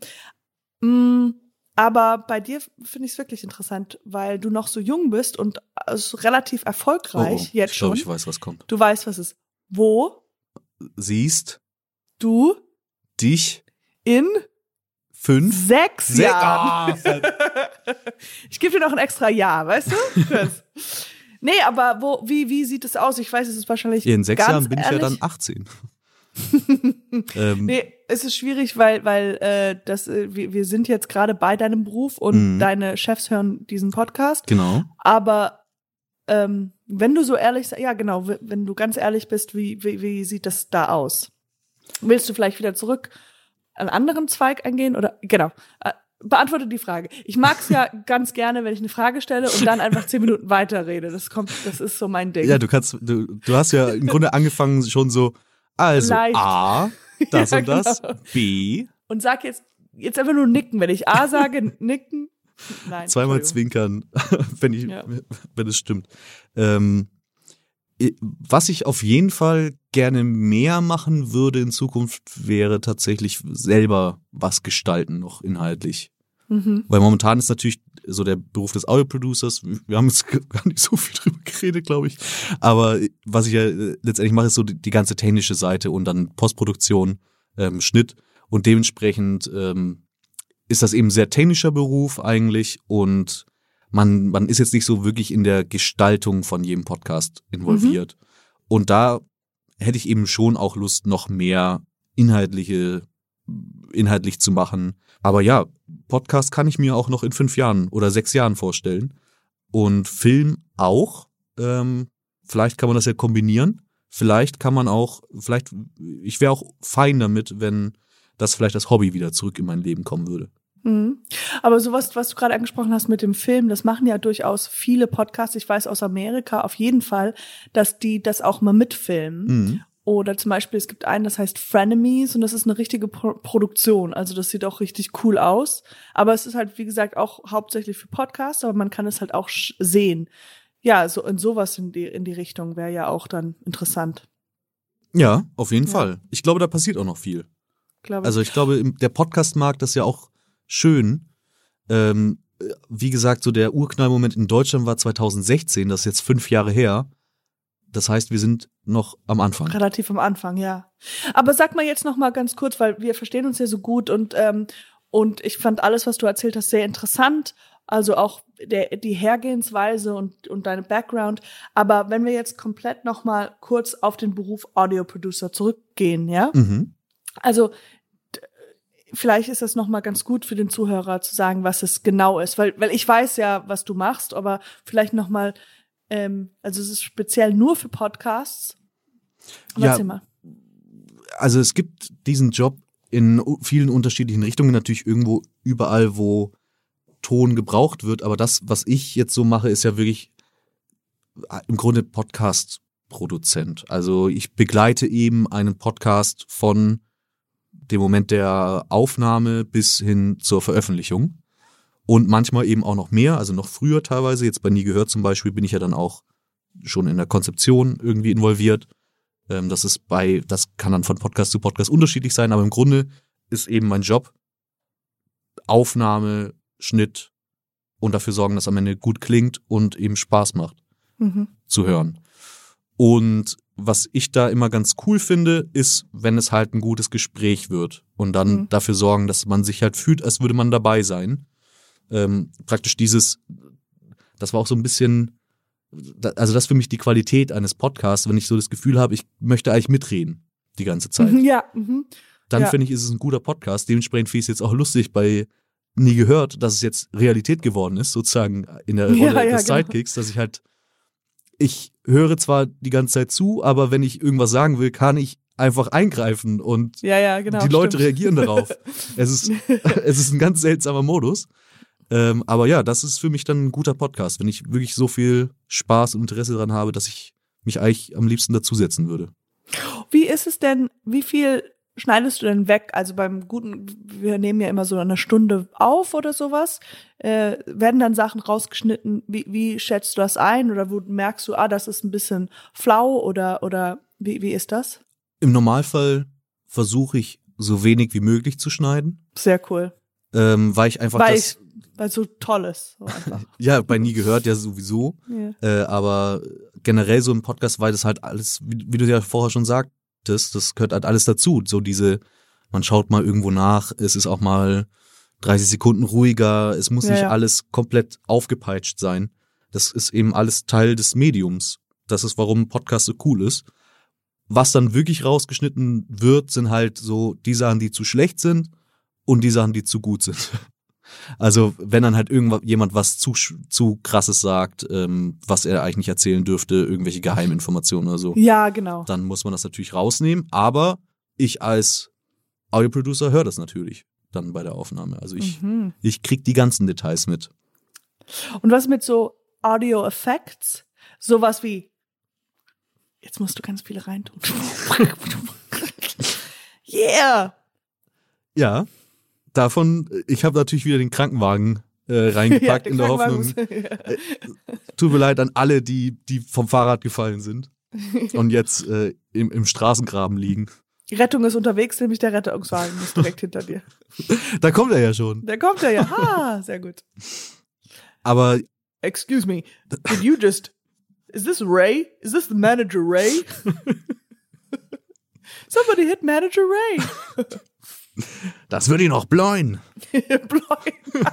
Mm, aber bei dir finde ich es wirklich interessant, weil du noch so jung bist und also relativ erfolgreich jetzt Oh, ich glaube, schon. ich weiß, was kommt. Du weißt, was es ist. Wo Siehst du dich in fünf sechs Se- Jahren. Ah, verdammt. ich gebe dir noch ein extra Jahr, weißt du? Nee, aber wo, wie, wie sieht es aus? Ich weiß, es ist wahrscheinlich. In sechs Jahren bin ich ja ehrlich, dann 18. ähm, Nee, es ist schwierig, weil, weil äh, das, äh, wir, wir sind jetzt gerade bei deinem Beruf und Mhm. deine Chefs hören diesen Podcast. Genau. Aber ähm, wenn du so ehrlich, ja genau, wenn du ganz ehrlich bist, wie, wie, wie sieht das da aus? Willst du vielleicht wieder zurück an einen anderen Zweig eingehen oder genau? Äh, beantworte die Frage. Ich mag es ja ganz gerne, wenn ich eine Frage stelle und dann einfach zehn Minuten weiterrede. Das kommt, das ist so mein Ding. Ja, du kannst, du, du hast ja im Grunde angefangen schon so, also Leicht. A, das Ja, und das, genau. B, Und sag jetzt, jetzt einfach nur nicken. Wenn ich A sage, nicken. Nein. zweimal zwinkern, wenn ich, Ja. wenn es stimmt. Ähm, was ich auf jeden Fall gerne mehr machen würde in Zukunft, wäre tatsächlich selber was gestalten, noch inhaltlich. Mhm. Weil momentan ist natürlich so der Beruf des Audio-Producers, wir haben jetzt gar nicht so viel drüber geredet, glaube ich. Aber was ich ja äh, letztendlich mache, ist so die, die ganze technische Seite und dann Postproduktion, ähm, Schnitt. Und dementsprechend ähm, ist das eben ein sehr technischer Beruf eigentlich und man, man ist jetzt nicht so wirklich in der Gestaltung von jedem Podcast involviert. Und da hätte ich eben schon auch Lust, noch mehr inhaltliche, inhaltlich zu machen. Aber ja, Podcast kann ich mir auch noch in fünf Jahren oder sechs Jahren vorstellen. Und Film auch. Ähm, vielleicht kann man das ja kombinieren. Vielleicht kann man auch, vielleicht, ich wäre auch fein damit, wenn das vielleicht als Hobby wieder zurück in mein Leben kommen würde. Mhm. Aber sowas, was du gerade angesprochen hast mit dem Film, das machen ja durchaus viele Podcasts. Ich weiß aus Amerika auf jeden Fall, dass die das auch mal mitfilmen. Mhm. Oder zum Beispiel, es gibt einen, das heißt Frenemies und das ist eine richtige Pro Produktion. Also das sieht auch richtig cool aus. Aber es ist halt, wie gesagt, auch hauptsächlich für Podcasts, aber man kann es halt auch sehen. Ja, so in sowas in die, in die Richtung wäre ja auch dann interessant. Ja, auf jeden ja. Fall. Ich glaube, da passiert auch noch viel. Glaube also ich glaube, der Podcast-Markt ist ja auch schön. Ähm, wie gesagt, so der Urknallmoment in Deutschland war 2016, das ist jetzt fünf Jahre her. Das heißt, wir sind noch am Anfang. Relativ am Anfang, ja. Aber sag mal jetzt noch mal ganz kurz, weil wir verstehen uns ja so gut und ähm, und ich fand alles, was du erzählt hast, sehr interessant. Also auch der, die Hergehensweise und, und deine Background. Aber wenn wir jetzt komplett noch mal kurz auf den Beruf Audio Producer zurückgehen, ja? Mhm. Also vielleicht ist das noch mal ganz gut für den Zuhörer zu sagen, was es genau ist, weil weil ich weiß ja, was du machst, aber vielleicht noch mal ähm, also es ist speziell nur für Podcasts. Ja, mal. Also es gibt diesen Job in vielen unterschiedlichen Richtungen, natürlich irgendwo überall, wo Ton gebraucht wird, aber das, was ich jetzt so mache, ist ja wirklich äh, im Grunde Podcast-Produzent. Also ich begleite eben einen Podcast von dem Moment der Aufnahme bis hin zur Veröffentlichung. Und manchmal eben auch noch mehr, also noch früher teilweise. Jetzt bei Nie gehört zum Beispiel bin ich ja dann auch schon in der Konzeption irgendwie involviert. Ähm, das ist bei, das kann dann von Podcast zu Podcast unterschiedlich sein, aber im Grunde ist eben mein Job Aufnahme, Schnitt und dafür sorgen, dass am Ende gut klingt und eben Spaß macht mhm. zu hören. Und was ich da immer ganz cool finde, ist, wenn es halt ein gutes Gespräch wird und dann mhm. dafür sorgen, dass man sich halt fühlt, als würde man dabei sein ähm, praktisch dieses, das war auch so ein bisschen, also das ist für mich die Qualität eines Podcasts, wenn ich so das Gefühl habe, ich möchte eigentlich mitreden die ganze Zeit. Mhm, ja. Mhm. Dann ja. finde ich, ist es ein guter Podcast. Dementsprechend finde ich es jetzt auch lustig bei nie gehört, dass es jetzt Realität geworden ist, sozusagen in der Rolle ja, ja, des genau. Sidekicks, dass ich halt, ich höre zwar die ganze Zeit zu, aber wenn ich irgendwas sagen will, kann ich einfach eingreifen und ja, ja, genau, die Leute stimmt. reagieren darauf. es ist, es ist ein ganz seltsamer Modus. Ähm, aber ja, das ist für mich dann ein guter Podcast, wenn ich wirklich so viel Spaß und Interesse daran habe, dass ich mich eigentlich am liebsten dazusetzen würde. Wie ist es denn, wie viel schneidest du denn weg? Also beim guten, wir nehmen ja immer so eine Stunde auf oder sowas. Äh, werden dann Sachen rausgeschnitten? Wie, wie schätzt du das ein? Oder wo merkst du, ah, das ist ein bisschen flau oder, oder wie, wie ist das? Im Normalfall versuche ich so wenig wie möglich zu schneiden. Sehr cool. Ähm, weil ich einfach weil das, weil es so toll ist. So ja, bei nie gehört ja sowieso. Ja. Äh, aber generell so im Podcast, weil das halt alles, wie, wie du ja vorher schon sagtest, das gehört halt alles dazu. So diese, man schaut mal irgendwo nach, es ist auch mal 30 Sekunden ruhiger, es muss Ja, nicht ja. alles komplett aufgepeitscht sein. Das ist eben alles Teil des Mediums. Das ist, warum ein Podcast so cool ist. Was dann wirklich rausgeschnitten wird, sind halt so die Sachen, die zu schlecht sind und die Sachen, die zu gut sind. Also wenn dann halt irgendwas jemand was zu zu krasses sagt, ähm, was er eigentlich nicht erzählen dürfte, irgendwelche Geheiminformationen oder so, Ja, genau. dann muss man das natürlich rausnehmen. Aber ich als Audioproducer höre das natürlich dann bei der Aufnahme. Also ich Mhm. ich krieg die ganzen Details mit. Und was mit so Audio Effects? Sowas wie, jetzt musst du ganz viele reintun. yeah! Ja, davon. Ich habe natürlich wieder den Krankenwagen äh, reingepackt in der Hoffnung. Hoffnung. Tut mir leid an alle, die die vom Fahrrad gefallen sind und jetzt äh, im, im Straßengraben liegen. Die Rettung ist unterwegs, nämlich der Rettungswagen ist direkt hinter dir. Da kommt er ja schon. Der kommt ja, ja. Ha, sehr gut. Aber Excuse me, did you just, is this Ray? Is this the manager Ray? Somebody hit Manager Ray. Das würde ihn auch bläuen. Bläuen.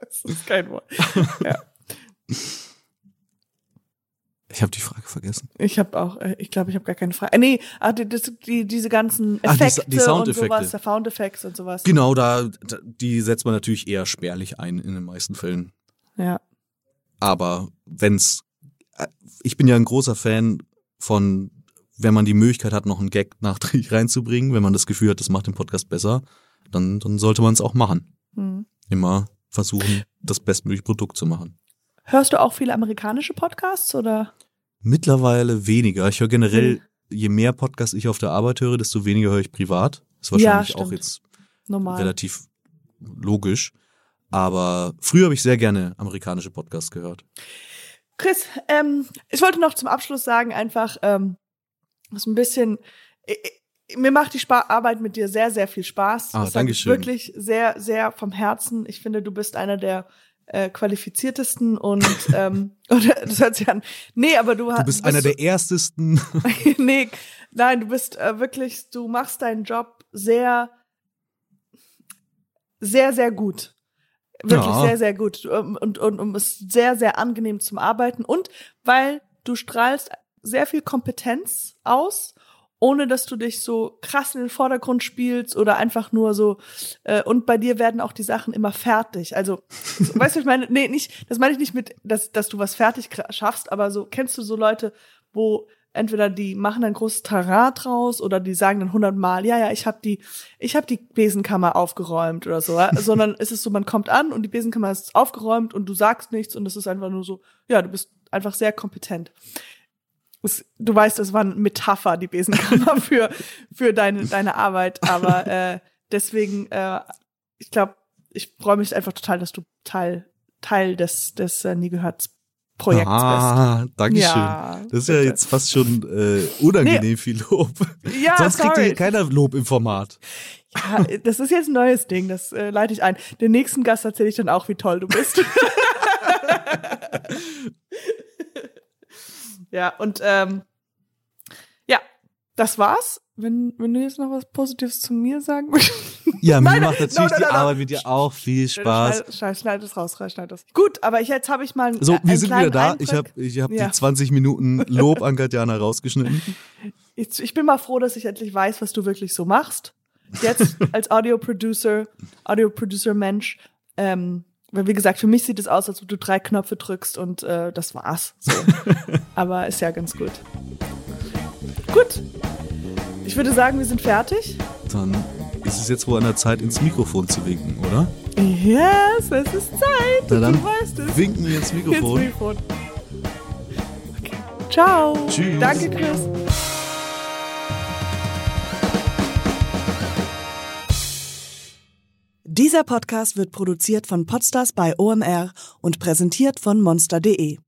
das ist kein Wort. Ja. Ich habe die Frage vergessen. Ich habe auch, äh, ich glaube, ich habe gar keine Frage. Äh, Nee, ah, die, die, diese ganzen Ach, die- Effekte die und sowas, der Sound Effects und sowas. Genau, da, da die setzt man natürlich eher spärlich ein in den meisten Fällen. Ja. Aber wenn's, äh, ich bin ja ein großer Fan von, wenn man die Möglichkeit hat, noch einen Gag nachträglich reinzubringen, wenn man das Gefühl hat, das macht den Podcast besser, dann, dann sollte man es auch machen. Hm. Immer versuchen, das bestmögliche Produkt zu machen. Hörst du auch viele amerikanische Podcasts oder? Mittlerweile weniger. Ich höre generell je mehr Podcasts ich auf der Arbeit höre, desto weniger höre ich privat. Ist wahrscheinlich auch stimmt. jetzt Normal. relativ logisch. Aber früher habe ich sehr gerne amerikanische Podcasts gehört. Chris, ähm, ich wollte noch zum Abschluss sagen, einfach, ähm, ist ein bisschen, mir macht die Spa Arbeit mit dir sehr, sehr viel Spaß. Ah, das sag ich Dankeschön. wirklich sehr, sehr vom Herzen. Ich finde, du bist einer der äh, qualifiziertesten und, ähm, oder, das hört sich an. Nee, aber du, Du bist einer der erstesten. nee, nein, du bist äh, wirklich, du machst deinen Job sehr, sehr, sehr gut. Wirklich Ja. sehr, sehr gut. Und, und, und ist sehr, sehr angenehm zum Arbeiten. Und weil du strahlst sehr viel Kompetenz aus, ohne dass du dich so krass in den Vordergrund spielst oder einfach nur so, äh, und bei dir werden auch die Sachen immer fertig. Also, so, weißt du, ich meine, nee, nicht, das meine ich nicht mit, dass, dass du was fertig schaffst, aber so, kennst du so Leute, wo entweder die machen ein großes Tarat draus oder die sagen dann hundertmal, ja, ja, ich habe die, ich habe die Besenkammer aufgeräumt oder so, sondern es ist so, man kommt an und die Besenkammer ist aufgeräumt und du sagst nichts und es ist einfach nur so, ja, du bist einfach sehr kompetent. Es, du weißt, das war eine Metapher, die Besenkammer für, für deine, deine Arbeit, aber äh, deswegen, äh, ich glaube, ich freue mich einfach total, dass du Teil, Teil des, des äh, Nie gehört Projekts ah, Dankeschön. Ja, das ist ja bitte. jetzt fast schon äh, unangenehm viel Lob. bist. Ja, Sonst kriegt sorry. hier keiner Lob im Format. Ja, das ist jetzt ein neues Ding, das äh, leite ich ein. Den nächsten Gast erzähle ich dann auch, wie toll du bist. ja, und ähm, ja, das war's. Wenn, wenn du jetzt noch was Positives zu mir sagen willst. Ja, mir macht natürlich no, no, die no, no. Arbeit mit dir auch viel Spaß. Schneid, schneid, schneid es raus, schneid das. Gut, aber ich, jetzt habe ich mal einen, So, äh, wir einen sind wieder da. Einblick. Ich habe ich hab Ja. die 20 Minuten Lob an Katjana rausgeschnitten. ich, ich bin mal froh, dass ich endlich weiß, was du wirklich so machst. Jetzt als Audio-Producer, Audio-Producer-Mensch. Ähm, weil wie gesagt, für mich sieht es aus, als ob du drei Knöpfe drückst und äh, das war's. So. Aber ist ja ganz gut. Gut. Ich würde sagen, wir sind fertig. Dann ist es jetzt wohl an der Zeit, ins Mikrofon zu winken, oder? Yes, es ist Zeit. Na dann du weißt es. winken wir ins Ins Mikrofon. Mikrofon. Okay. Ciao. Tschüss. Danke, Chris. Dieser Podcast wird produziert von Podstars bei OMR und präsentiert von monster.de.